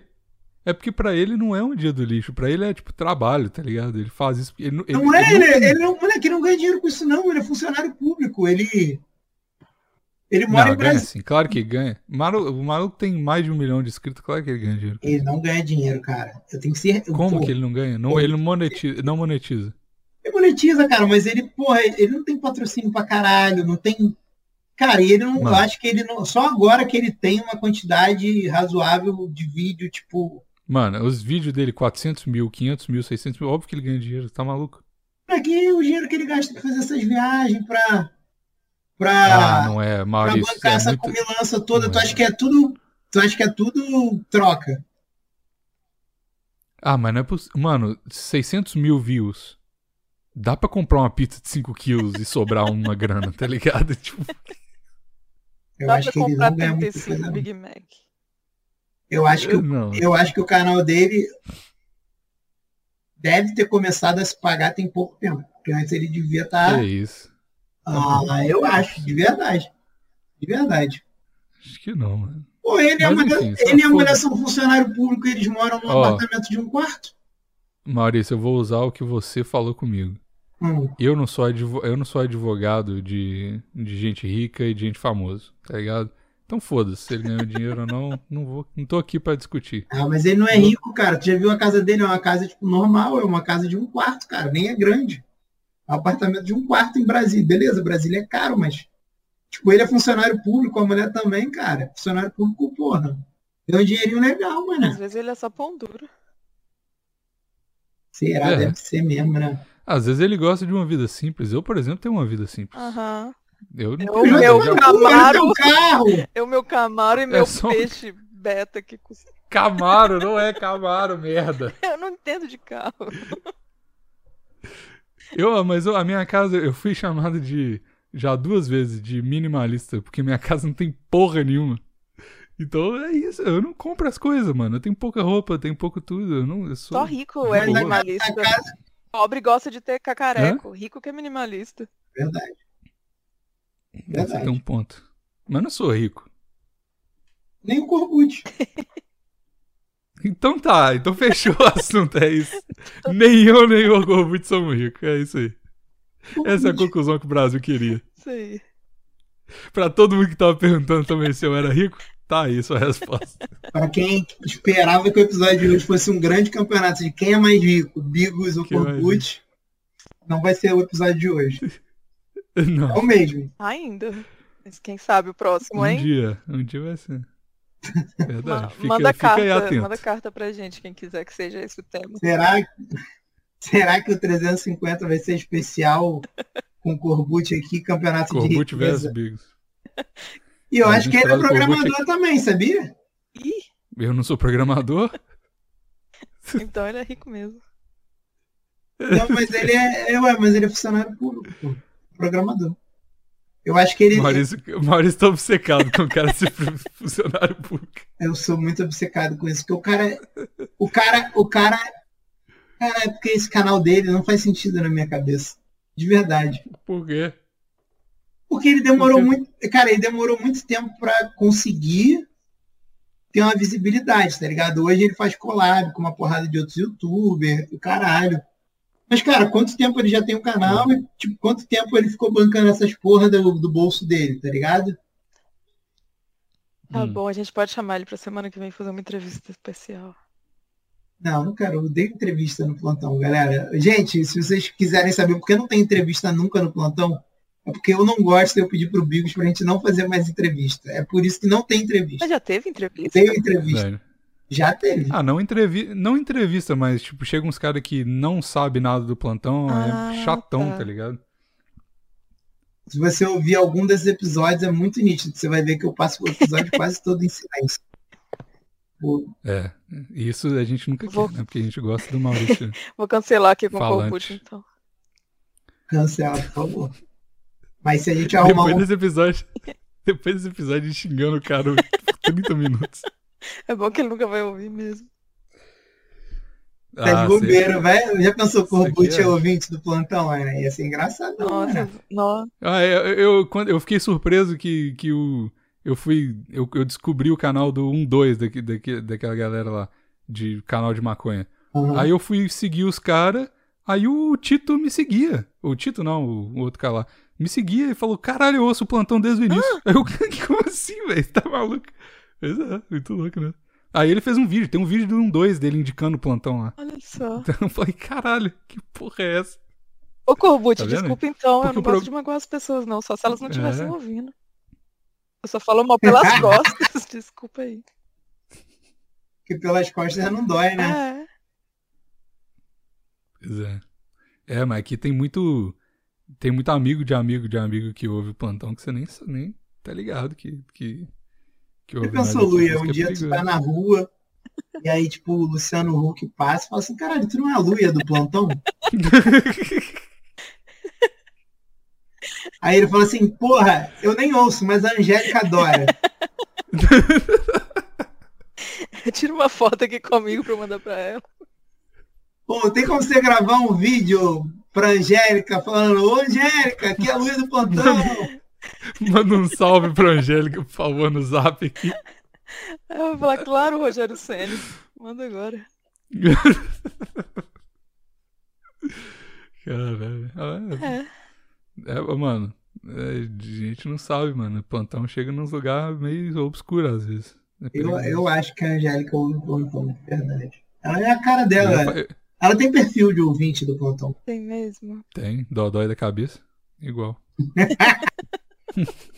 É porque pra ele não é um dia do lixo. Pra ele é tipo trabalho, tá ligado? Ele faz isso. Ele, ele, Não é, ele ele, ele não, moleque, ele não ganha dinheiro com isso não. Ele é funcionário público. Ele... Ele mora Não, em ganha Brasília. sim, claro que ganha. Maru- o maluco tem mais de um milhão de inscritos, claro que ele ganha dinheiro. Ele não ganha dinheiro, cara. Eu tenho que ser... Como Pô, que ele não ganha? Não, ele não monetiza, não monetiza. Ele monetiza, cara, mas ele, porra, ele não tem patrocínio pra caralho, não tem. Cara, e ele não. Mano. Eu acho que ele não. Só agora que ele tem uma quantidade razoável de vídeo, tipo. Mano, os vídeos dele, 400 mil, 500 mil, 600 mil, óbvio que ele ganha dinheiro, tá maluco? Pra que o dinheiro que ele gasta pra fazer essas viagens, pra. Pra, Ah, não é, pra Maurício. bancar é essa muito... comilança toda. Não Tu é. acha que é tudo. Tu acha que é tudo troca? Ah, mas não é possível. Mano, 600 mil views. Dá pra comprar uma pizza de 5 quilos e sobrar uma grana, tá ligado? [LAUGHS] Tipo, Eu Dá acho pra que ele comprar não ganha muita 35 coisa. não. Big Mac. Eu acho que o não. Eu acho que o canal dele deve ter começado a se pagar tem pouco tempo. Porque antes ele devia estar É isso. Ah, eu acho, de verdade. De verdade. Acho que não, mano. Pô, ele e a Mas, mulher, enfim, só ele e a mulher são funcionário público e eles moram num Ó. apartamento de um quarto. Maurício, eu vou usar o que você falou comigo. Hum. Eu não sou, eu não sou advogado de, de gente rica e de gente famosa, tá ligado? Então foda-se, se ele ganhou dinheiro ou não, não vou, não tô aqui pra discutir. Ah, mas ele não é rico, cara. Tu já viu a casa dele? É uma casa, tipo, normal. É uma casa de um quarto, cara. Nem é grande. É um apartamento de um quarto em Brasília. Beleza, Brasília é caro, mas... Tipo, ele é funcionário público, a mulher também, cara. Funcionário público, porra. Deu um dinheirinho legal, Às mano. vezes ele é só pão duro. Será? É. Deve ser mesmo, né? Às vezes ele gosta de uma vida simples. Eu, por exemplo, tenho uma vida simples. Aham. Eu não Eu- tenho, meu Camaro. Carro! Eu, meu Camaro e meu só um- peixe beta que custa. Camaro, não é Camaro, merda. [LAUGHS] Eu não entendo de carro. Eu, mas eu- a minha casa, eu fui chamado de, já duas vezes, de minimalista, porque minha casa não tem porra nenhuma. Então é isso, eu não compro as coisas, mano. Eu tenho pouca roupa, eu tenho pouco tudo. Eu não, eu sou... Só rico é minimalista. Pobre gosta de ter cacareco. Rico que é minimalista. Verdade. Você verdade. tem um ponto. Mas não sou rico. Nem o Corbucci. [LAUGHS] Então tá, então fechou o [LAUGHS] assunto, é isso. Nem eu, nem o Gorbut somos ricos, é isso aí. Essa é a conclusão que o Brasil queria. Isso aí. Pra todo mundo que tava perguntando também se eu era rico, tá aí sua resposta. [LAUGHS] Para quem esperava que o episódio de hoje fosse um grande campeonato de quem é mais rico, Bigos ou Quem é Corbucci, não vai ser o episódio de hoje. É Não, o mesmo. Ainda. Mas quem sabe o próximo, um hein? dia, um dia vai ser. Ma- Verdade, fica, manda fica carta, manda carta pra gente, quem quiser que seja esse o tema. Será, será que o 350 vai ser especial com Corbucci aqui, campeonato de Corbut versus? Bigos. E eu A acho que ele é Corbucci programador também, sabia? Ih, Eu não sou programador? [LAUGHS] então ele é rico mesmo. Não, mas ele é, é, ué, mas ele é funcionário público, pô, programador. Eu acho que ele. Maurício, Maurício tá obcecado com o cara ser funcionário público. Eu sou muito obcecado com isso, porque o cara. O cara. O cara. Cara, é porque esse canal dele não faz sentido na minha cabeça. De verdade. Por quê? Porque ele demorou Por muito. Cara, ele demorou muito tempo pra conseguir ter uma visibilidade, tá ligado? Hoje ele faz collab com uma porrada de outros youtubers, o caralho. Mas, cara, quanto tempo ele já tem o canal e, tipo, quanto tempo ele ficou bancando essas porra do, do bolso dele, tá ligado? Tá Hum. bom, a gente pode chamar ele pra semana que vem fazer uma entrevista especial. Não, não quero. Eu dei entrevista no plantão, galera. Gente, se vocês quiserem saber por que não tem entrevista nunca no plantão, é porque eu não gosto, eu pedi pro Bigos pra gente não fazer mais entrevista. É por isso que não tem entrevista. Mas já teve entrevista? Teve entrevista. Velho. Já teve. Ah, não, entrevi não entrevista, mas tipo, chega uns caras que não sabem nada do plantão, Ah, é chatão, tá. tá ligado? Se você ouvir algum desses episódios, é muito nítido. Você vai ver que eu passo o episódio [LAUGHS] quase todo em silêncio. Pô, É, isso a gente nunca Vou- quer, né? Porque a gente gosta do Maurício. [LAUGHS] Vou cancelar aqui com o Falante. Corbucci, então. cancela, por favor. Mas se a gente arrumar depois um... desse episódio, [LAUGHS] depois desse episódio xingando o cara por 30 minutos. É bom que ele nunca vai ouvir mesmo. Tá de Ah, bobeira, vai? Já pensou que o Corbucci é- é ouvinte do plantão, né? Ia ser engraçado, não, né? Nossa, nossa. Ah, eu, eu, quando, eu fiquei surpreso que, que o. Eu fui. Eu, eu descobri o canal do 1-2 daqui, daqui, daquela galera lá. De canal de maconha. Aham. Aí eu fui seguir os caras. Aí o Tito me seguia. O Tito não, o, o outro cara lá. Me seguia e falou: caralho, eu ouço o plantão desde o início. Aí eu, [LAUGHS] como assim, velho? Tá maluco? Pois é, muito louco, né? Aí ele fez um vídeo, tem um vídeo do 1-2 dele indicando o plantão lá. Olha só. [LAUGHS] Então eu falei, caralho, que porra é essa? Ô, Corbucci, Tá desculpa então, Porque eu não o pro- gosto de magoar as pessoas, não. Só se elas não estivessem É. ouvindo. Eu só falo mal pelas [LAUGHS] costas. [LAUGHS] Desculpa aí. Porque pelas costas não dói, né? É. Pois é. É, mas aqui tem muito. Tem muito amigo de amigo de amigo que ouve o plantão que você nem, nem tá ligado que. que, que Você pensou, Luia, um é dia tu perigoso. tá na rua e aí, tipo, o Luciano Huck passa e fala assim, caralho, tu não é a Luia do plantão? [LAUGHS] Aí ele fala assim, porra, eu nem ouço, mas a Angélica adora. [LAUGHS] Tira uma foto aqui comigo pra eu mandar pra ela. Pô, tem como você gravar um vídeo pra Angélica, falando, ô Angélica, aqui é a Luiz do Plantão. [LAUGHS] [LAUGHS] Manda um salve pra Angélica, por favor, no zap aqui. Eu vou falar, claro, Rogério Senna. Manda agora. [LAUGHS] Caralho. É. É, mano, é, a gente não sabe, mano. O plantão chega num lugar meio obscuro às vezes. É Eu, eu acho que a Angélica ouve o Plantão, de verdade. Ela é a cara dela. Eu- Ela tem perfil de ouvinte do Plantão. Tem mesmo. Tem, dói da cabeça. Igual. [LAUGHS] [LAUGHS]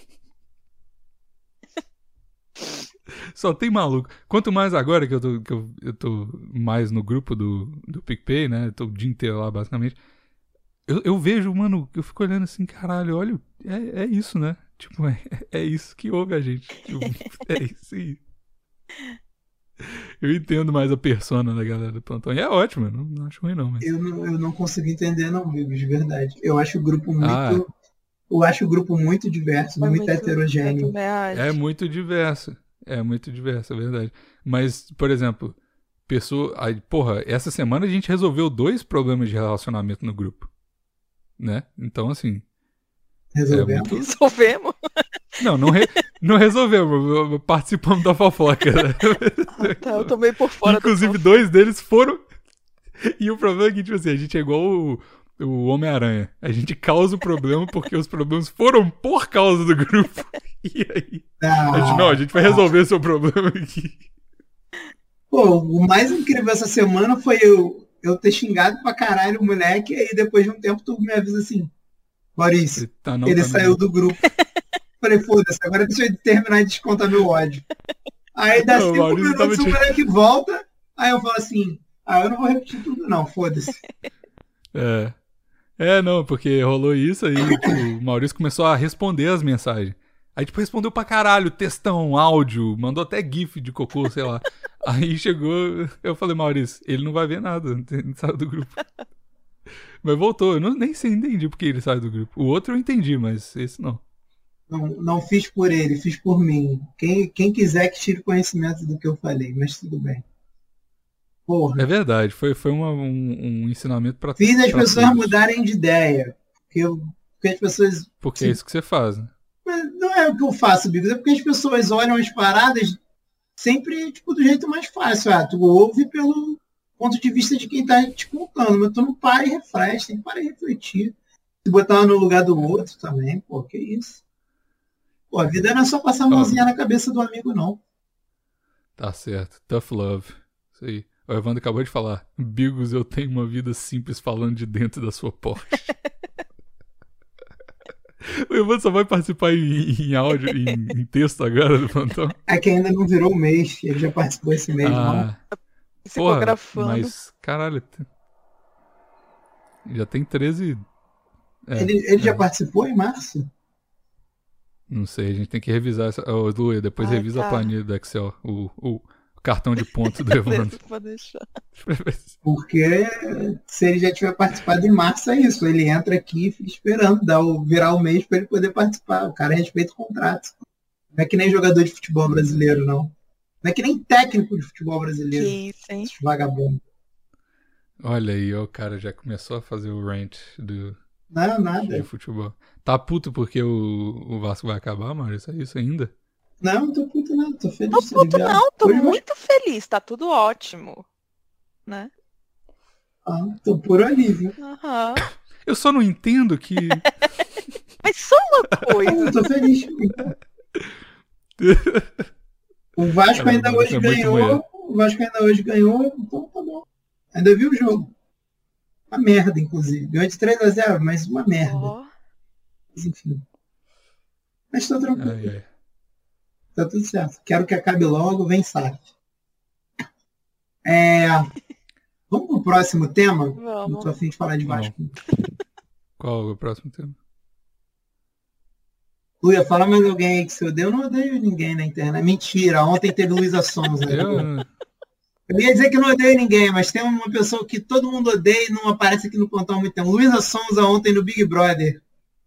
Só tem maluco. Quanto mais agora que eu tô, que eu, eu tô mais no grupo do, do PicPay, né? Eu tô o dia inteiro lá, basicamente. Eu, eu vejo, mano, eu fico olhando assim, caralho, olha, é, é isso, né? Tipo, [LAUGHS] é, é isso que ouve a gente. Tipo, [LAUGHS] é isso aí. Eu entendo mais a persona da galera do plantão. E é ótimo, não, não acho ruim, não. Mas... Eu não, eu não consigo entender, não, amigos, de verdade. Eu acho o grupo muito. Ah. Eu acho o grupo muito diverso, É muito, Eu heterogêneo. acho. É muito diverso. É muito diverso, é verdade. Mas, por exemplo, pessoa. Aí, porra, essa semana a gente resolveu dois problemas de relacionamento no grupo. Né? Então, assim. É Resolvemos. muito... Resolvemos. [LAUGHS] Não, não, re... não resolvemos. Participamos da fofoca. né? [LAUGHS] Ah, tá, eu tomei por fora Inclusive, do dois deles foram. E o problema é que, tipo assim, a gente é igual o, o Homem-Aranha. A gente causa o problema porque os problemas foram por causa do grupo. [LAUGHS] E aí. Ah, A gente, não, a gente vai resolver seu problema aqui. Pô, o mais incrível essa semana foi eu, eu ter xingado pra caralho o moleque, e aí depois de um tempo tu me avisa assim, Maurício, Ele, tá, não, ele tá saiu do grupo. [LAUGHS] Falei, foda-se, agora deixa eu terminar de descontar meu ódio. Aí dá Não, o cinco Maurício minutos o te- moleque volta, aí eu falo assim, ah, eu não vou repetir tudo não, foda-se. É. É, não, porque rolou isso aí, tipo, o Maurício começou a responder as mensagens. Aí, tipo, respondeu pra caralho, textão, áudio, mandou até gif de cocô, sei lá. [LAUGHS] Aí chegou, eu falei, Maurício, ele não vai ver nada, [LAUGHS] ele saiu do grupo. [LAUGHS] Mas voltou, eu não, nem sei, entendi porque ele saiu do grupo. O outro eu entendi, mas esse não. Não, não fiz por ele, fiz por mim. Quem, quem quiser que tire conhecimento do que eu falei, mas tudo bem. Porra. É verdade, foi, foi uma- um, um ensinamento pra Fiz as pra pessoas todos. mudarem de ideia. Porque, eu- porque as pessoas. Porque é isso que você faz, né? Mas não é o que eu faço, Bigos, é porque as pessoas olham as paradas sempre tipo, do jeito mais fácil. Ah, tu ouve pelo ponto de vista de quem tá te contando, mas tu não para e reflete, tem que parar e refletir. Se botar um no lugar do outro também, pô, que isso. Pô, a vida não é só passar a mãozinha na cabeça do amigo, não. Tá certo. Tough love. Isso aí. O Evandro acabou de falar. Bigos, eu tenho uma vida simples falando de dentro da sua Porsche. [LAUGHS] o Evandro só vai participar em, em áudio, em, em texto agora do plantão. É que ainda não virou mês, ele já participou esse mês, não. Ah, porra, Psicografando. mas, caralho. Já tem 13... É, Ele, ele já é. participou em março? Não sei, a gente tem que revisar essa... Ô, Lu, depois Ai, revisa a tá. planilha do Excel. O, o cartão de ponto do [LAUGHS] Evandro. Porque se ele já tiver participado em março, é isso. Ele entra aqui e fica esperando dar o, virar o mês para ele poder participar. O cara respeita o contrato. Não é que nem jogador de futebol brasileiro, não. Não é que nem técnico de futebol brasileiro. Que isso, hein? Esse vagabundo. Olha aí, ó, o cara já começou a fazer o rant do, Não, de nada. futebol. Tá puto porque o, o Vasco vai acabar, Maurício? É isso ainda? Não, não tô puto não. Tô feliz. Tô puto aliviado. não, tô Hoje muito feliz, tá tudo ótimo. Né? Ah, tô por alívio. Aham. Eu só não entendo que. [LAUGHS] Mas só uma coisa. Eu tô feliz. O Vasco Caramba, ainda hoje é ganhou. O Vasco ainda hoje ganhou, então tá bom. Ainda viu o jogo. Uma merda, inclusive. Ganhou de 3 a 0 mas uma merda. Ó, Mas enfim. Mas tô tranquilo. Ai, ai. Tá tudo certo. Quero que acabe logo, vem SAF. É... Vamos pro próximo tema? Não vamos. tô afim de falar de Vasco. Qual é o próximo tema? Luia, fala mais alguém aí que você odeia. Eu não odeio ninguém na internet. Mentira, ontem teve Luísa Sons. Né? Eu, Eu ia dizer que não odeio ninguém, mas tem uma pessoa que todo mundo odeia e não aparece aqui no plantão há muito tempo. Luísa Sonza ontem no Big Brother.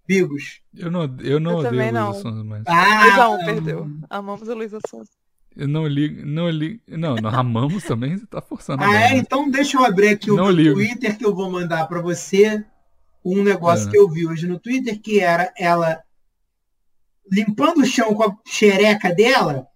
Bigos. eu não, eu não Eu odeio também o não. Luísa Sonza, mas. Ah, 2 a 1 perdeu. Amamos a Luísa Sonza. Eu não ligo. Não ligo. Não, nós amamos também, você tá forçando Ah, é? Então deixa eu abrir aqui o Não meu ligo. Twitter que eu vou mandar para você. um negócio É. que eu vi hoje no Twitter, que era ela limpando o chão com a xereca dela,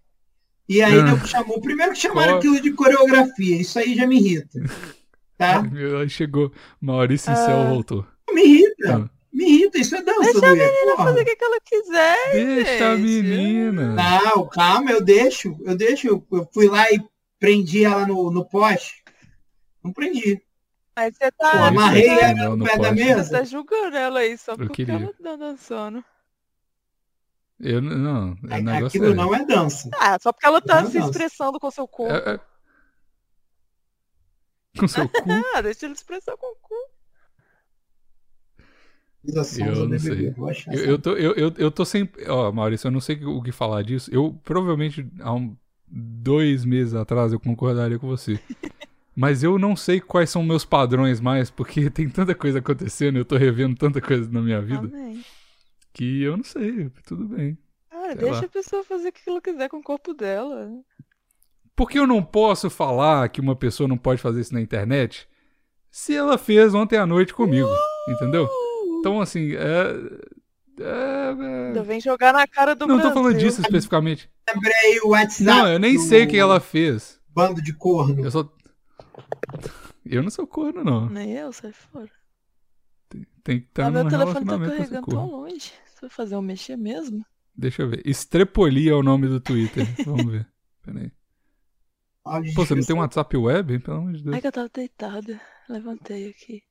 e aí Ah. chamou. Primeiro que chamaram Qual? aquilo de coreografia, isso aí já me irrita. [LAUGHS] Tá? Aí chegou. Maurício Ah. Céu voltou. Me irrita. Ah. Me irrita, isso é dança, Deixa a Luia. Porra. Fazer o que, ela quiser. Deixa a gente. menina. Não, calma, eu deixo, eu deixo. Eu, fui lá e prendi ela no, no poste. Não prendi. Mas você Pô, tá, amarrei Isso, ela no no pé da poste. você mesa. tá julgando ela aí só Eu porque queria. ela tá dançando. Eu não, negócio Aquilo é. não é dança. Ah, só porque ela tá Não, se não. expressando com seu corpo. É- é- Com seu [LAUGHS] cu. Ah, deixa ele expressar com o cu. Eu não sei. Eu, eu, tô, eu, eu, eu tô sem. Ó, Maurício, eu não sei o que falar disso. Eu provavelmente há um, dois meses atrás eu concordaria com você. [LAUGHS] Mas eu não sei quais são meus padrões mais, porque [LAUGHS] tem tanta coisa acontecendo, eu tô revendo tanta coisa na minha vida, Amém. que eu não sei, tudo bem. Cara, Sei deixa lá. a pessoa fazer o que ela quiser com o corpo dela. Por que eu não posso falar que uma pessoa não pode fazer isso na internet se ela fez ontem à noite comigo? Entendeu? Então, assim, é. é- Ainda é... vem jogar na cara do Não tô Brasil. falando disso especificamente. Lembrei o WhatsApp. Não, eu nem do sei o que ela fez. Bando de corno. Eu só. Eu não sou corno, não. Nem eu, sai fora. Tem que estar ah, meu telefone tá carregando tão longe. Você vai fazer um mexer mesmo? Deixa eu ver. Estrepoli é o nome do Twitter. [LAUGHS] Vamos ver. Peraí. Pô, você não tem um. WhatsApp web? Pelo amor de Deus. Ai que eu tava deitada. Levantei aqui.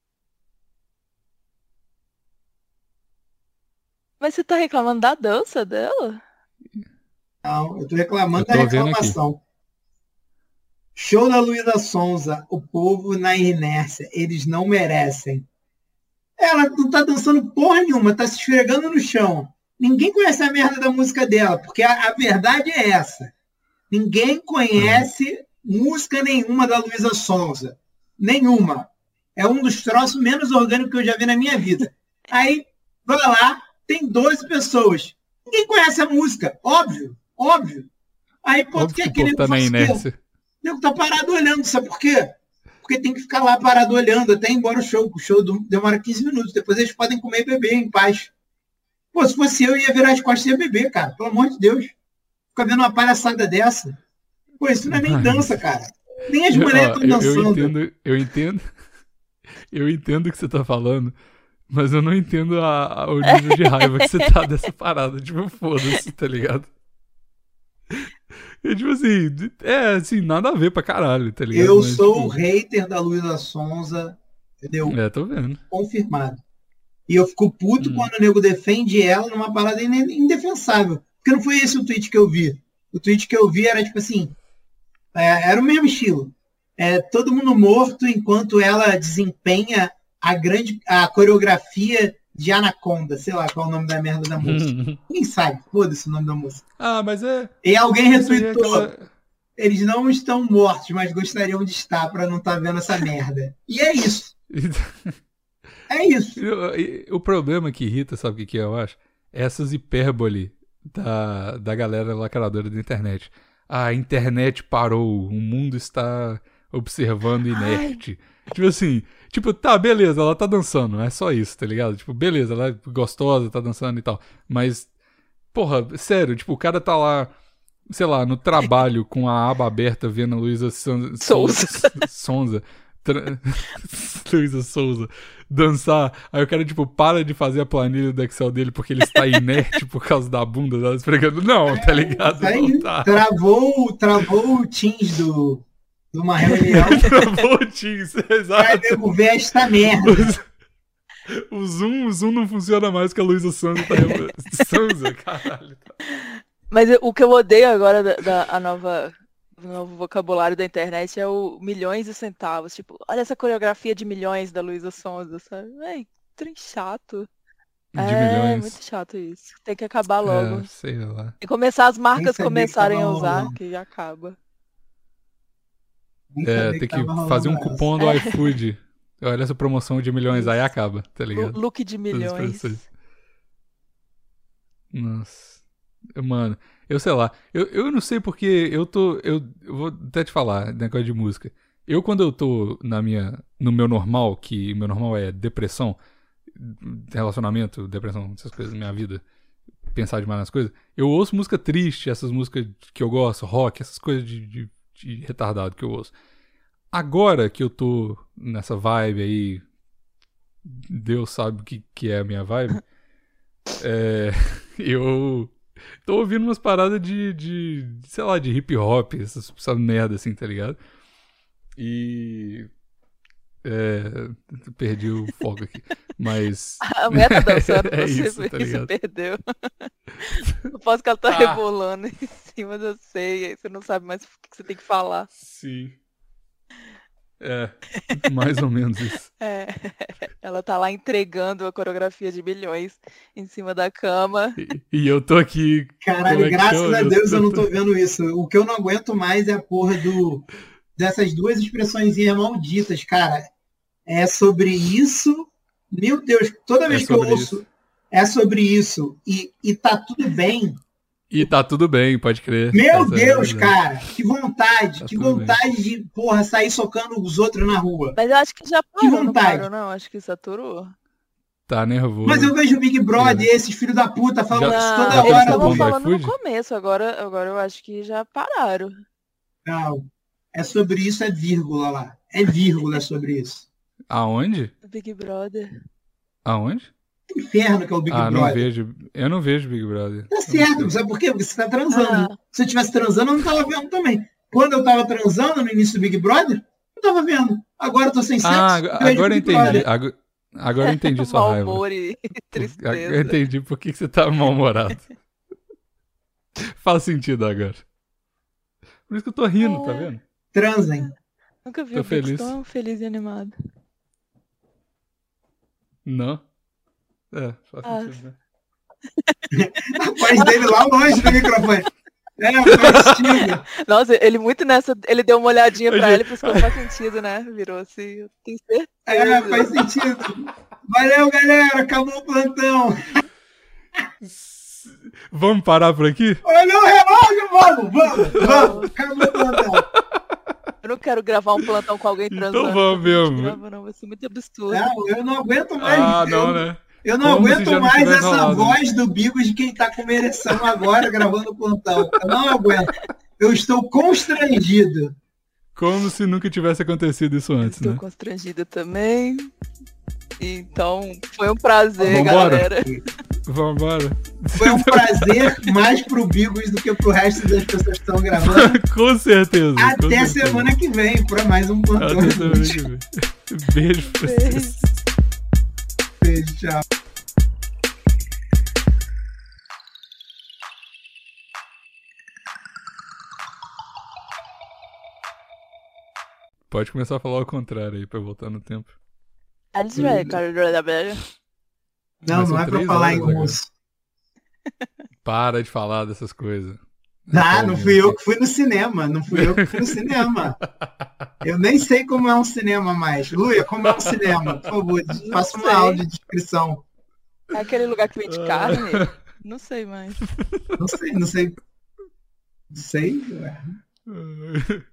Mas você tá reclamando da dança dela? Não, eu tô reclamando Eu tô da reclamação. Show da Luísa Sonza. O povo na inércia. Eles não merecem. Ela não tá dançando porra nenhuma, tá se esfregando no chão. Ninguém conhece a merda da música dela, porque a, a verdade é essa. Ninguém conhece música nenhuma da Luísa Sonza. Nenhuma. É um dos troços menos orgânicos que eu já vi na minha vida. Aí, vai lá, tem 12 pessoas. Ninguém conhece a música. Óbvio, óbvio. Aí, pô, tu quer que o que povo nego tá na faça o quê? inércia. O nego tá parado olhando, sabe por quê? Porque tem que ficar lá parado olhando até embora o show. O show demora 15 minutos. Depois eles podem comer e beber em paz. Pô, se fosse eu, ia virar as costas e ia beber, cara. Pelo amor de Deus. Ficar vendo uma palhaçada dessa. Pô, isso não é nem dança, cara. Nem as mulheres estão eu, eu dançando. entendo, eu entendo. [LAUGHS] Eu entendo o que você tá falando, mas eu não entendo a, a- o nível de raiva que você tá dessa parada. Tipo, foda-se, tá ligado? É tipo assim, é assim, nada a ver pra caralho, tá ligado? Eu Mas, sou o tipo, hater da Luísa Sonza, entendeu? É, tô vendo. Confirmado. E eu fico puto Hum. quando o nego defende ela numa parada indefensável. Porque não foi esse o tweet que eu vi. O tweet que eu vi era tipo assim: é, era o mesmo estilo. É, todo mundo morto enquanto ela desempenha a grande a coreografia de Anaconda, sei lá qual é o nome da merda da música. Ninguém sabe, foda-se o nome da música. ah, mas é. E alguém aí é retweetou. aquela- Eles não estão mortos, mas gostariam de estar para não estar vendo essa merda. E é isso. [LAUGHS] É isso. E O problema que irrita, sabe o que, que é, eu acho? Essas hipérbole da, da galera lacradora da internet. A internet parou, o mundo está observando inerte. Tipo assim, tipo, tá, beleza, ela tá dançando, é só isso, tá ligado? Tipo, beleza, ela é gostosa, tá dançando e tal. Mas, porra, sério, tipo, o cara tá lá, sei lá, no trabalho com a aba aberta vendo a Luísa Souza. Sonza. [LAUGHS] Luísa Souza dançar. Aí o cara, tipo, para de fazer a planilha do Excel dele porque ele está inerte por causa da bunda dela esfregando. Não, tá ligado? Aí, Não tá. travou, travou o Teams do, [LAUGHS] de uma reunião. Travou o Teams, Vai exato. nego ver esta merda. O Zoom, o Zoom não funciona mais que a Luísa Souza tá. [LAUGHS] Souza, caralho. Mas o que eu odeio agora da, da- a nova, o novo vocabulário da internet é o milhões e centavos. Tipo, olha essa coreografia de milhões da Luísa Sonza, sabe? Véi, trem chato. De é, milhões. muito chato isso. Tem que acabar logo. É, sei lá. E começar as marcas começarem a usar, que já acaba. É, tem que fazer um essa. cupom do iFood. Olha essa promoção de milhões, aí acaba, tá ligado? Look de milhões. Nossa. Mano, eu sei lá. Eu, eu não sei porque eu tô. Eu, eu vou até te falar, negócio de música. Eu, quando eu tô na minha. No meu normal, que meu normal é depressão, relacionamento, depressão, essas coisas na minha vida, pensar demais nas coisas, eu ouço música triste, essas músicas que eu gosto, rock, essas coisas de, de, de retardado que eu ouço. Agora que eu tô nessa vibe aí, Deus sabe o que, que é a minha vibe, [LAUGHS] é, [LAUGHS] eu tô ouvindo umas paradas de, de, sei lá, de hip hop, essas, essa merda assim, tá ligado? E. É, perdi o foco aqui. Mas. [LAUGHS] A mulher [LAUGHS] tá dançando, É você, isso, tá perdeu. [LAUGHS] Eu posso que ela tá Ah. rebolando em cima da ceia, aí você não sabe mais o que você tem que falar. Sim. É, mais ou menos isso. É, ela tá lá entregando a coreografia de milhões em cima da cama. E, e eu tô aqui. Caralho, é graças a Deus eu não tô tô- vendo isso. O que eu não aguento mais é a porra do dessas duas expressões malditas, cara. É sobre isso. Meu Deus, toda É vez que eu ouço isso. é sobre isso e, e tá tudo bem. E tá tudo bem, pode crer. Meu Essa é Deus, cara, que vontade, Tá que vontade de, porra, sair socando os outros na rua. Mas eu acho que já parou, não vontade. parou, não? Acho que saturou. Tá nervoso. Mas eu vejo o Big Brother, esses filhos da puta falando Já- isso Não, toda já eles hora. estavam do falando no começo, agora, agora eu acho que já pararam. Não, é sobre isso, é vírgula lá. É vírgula sobre isso. Aonde? do Big Brother. Aonde? Que inferno que é o Big ah, não Brother. vejo. Eu não vejo Big Brother. Tá certo, sabe por quê? Porque você tá transando. Ah. Se eu estivesse transando, eu não tava vendo também. Quando eu tava transando no início do Big Brother, eu tava vendo. Agora eu tô sem sexo. Ah, vejo agora eu entendi. Agora, agora eu entendi sua Mau raiva. humor e Eu tristeza. entendi por que você tá mal-humorado. [LAUGHS] Faz sentido agora. Por isso que eu tô rindo, tá É. vendo? Transem. Nunca vi Tô o feliz. tão feliz e animado. Não. É, faz Ah. sentido, né? [LAUGHS] A voz dele lá longe do microfone. É, faz sentido. Nossa, ele muito nessa. Ele deu uma olhadinha pra Hoje- ela e pensou, faz sentido, né? Virou assim. Eu tenho certeza. É, faz sentido. Valeu, galera. Acabou o plantão. Vamos parar por aqui? Olha o relógio, vamos, vamos, vamos. Acabou o plantão. Eu não quero gravar um plantão com alguém transando. Então vamos mesmo. grava, não, vai ser muito absurdo. Não, eu não aguento mais. Ah, não, eu, né? eu não Como aguento não mais essa rolado, né? voz do Bigos de quem tá com uma ereção agora gravando o plantão. Eu não aguento. Eu estou constrangido. Como se nunca tivesse acontecido isso antes, Estou né? constrangida também. Então, foi um prazer, Vambora. galera. Vambora. Foi um prazer mais pro Bigos do que pro resto das pessoas que estão gravando. [LAUGHS] com certeza. com Até certeza. semana que vem para mais um plantão. Até semana que vem. Beijo pra vocês. Beijo, tchau. Pode começar a falar o contrário aí pra eu voltar no tempo. Ray, cara. Não, Mas não são é pra falar em russo. Para de falar dessas coisas. Ah, não fui eu que fui no cinema. Não fui eu que fui no cinema. [LAUGHS] Eu nem sei como é um cinema mais. Luia, como é um cinema? Por favor, faça uma sei. audiodescrição. É aquele lugar que vende Ah. carne? Não sei mais. Não sei, não sei. Não sei. ué. [LAUGHS]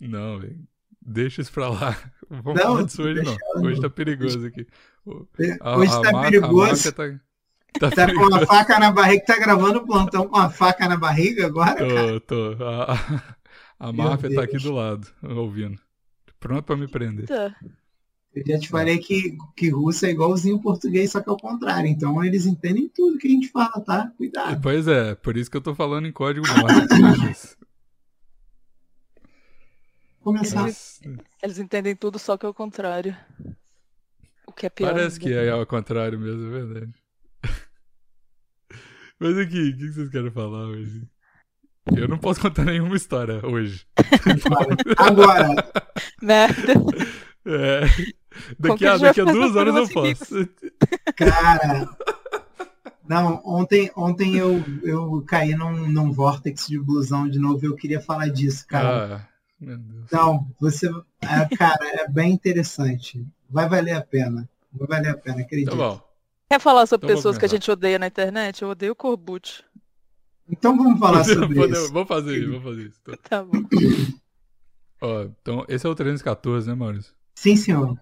Não, velho. Deixa isso pra lá. [LAUGHS] Vamos Não, falar disso hoje não. deixando. Hoje tá perigoso aqui. O- a- Hoje a tá perigoso. tá, tá Tá com perigosa. a faca na barriga. Tá gravando o plantão com a faca na barriga agora, cara? Tô, tô. A, a- a máfia tá aqui Deus. do lado, ouvindo. Pronto pra me prender. Eita. Eu já te falei que, que russo é igualzinho português, só que ao contrário. Então eles entendem tudo que a gente fala, tá? Cuidado. Pois é, por isso que eu tô falando em código [LAUGHS] Morse. Começar. Mas Eles entendem tudo, só que é o contrário. O que é pior. Parece ainda. que é ao contrário mesmo, é verdade. [LAUGHS] Mas aqui, o que vocês querem falar hoje? Eu não posso contar nenhuma história hoje. Agora, [LAUGHS] Merda. É. Daqui a, daqui a duas horas eu posso. cara. [LAUGHS] Não, ontem, ontem eu, eu caí num, num vórtex de blusão de novo e eu queria falar disso, cara. Ah, meu Deus. Não, você. é, cara, é bem interessante. Vai valer a pena. Vai valer a pena, acredito. Tá bom. Quer falar sobre Então vou pessoas que a gente odeia na internet? Eu odeio o Corbucci. Então vamos falar Podemos- [LAUGHS] sobre podemos- isso. Vamos fazer isso, vamos fazer isso. Então, Tá bom. ó, então, esse é o 314, né, Maurício? Sim, senhor.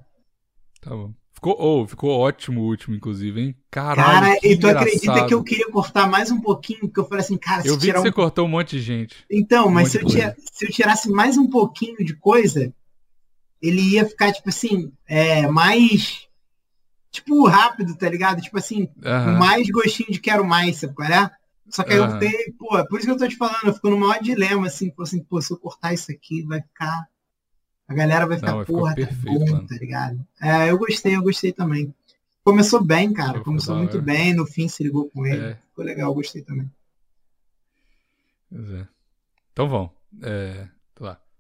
Tá bom. Ficou, oh, ficou ótimo o último, inclusive, hein? Caralho, Cara, que e tu acredita engraçado. que eu queria cortar mais um pouquinho? Porque eu falei assim, cara, se Eu vi que tirar você um... cortou um monte de gente. Então, um mas se eu, tira- se eu tirasse mais um pouquinho de coisa, ele ia ficar, tipo assim, é, mais. Tipo, rápido, tá ligado? Tipo assim, mais gostinho de quero mais, sabe qual é? Só que aí eu Aham. fiquei, pô, é por isso que eu tô te falando, eu fico no maior dilema, assim, pô, assim, pô, se eu cortar isso aqui, vai ficar. A galera vai ficar, Não, porra, tá perfeito, bom, mano. tá ligado? É, eu gostei, eu gostei também. Começou bem, cara, Ficou começou muito hora. bem, no fim se ligou com ele. É. Ficou legal, eu gostei também. Pois é. Então vamos. É.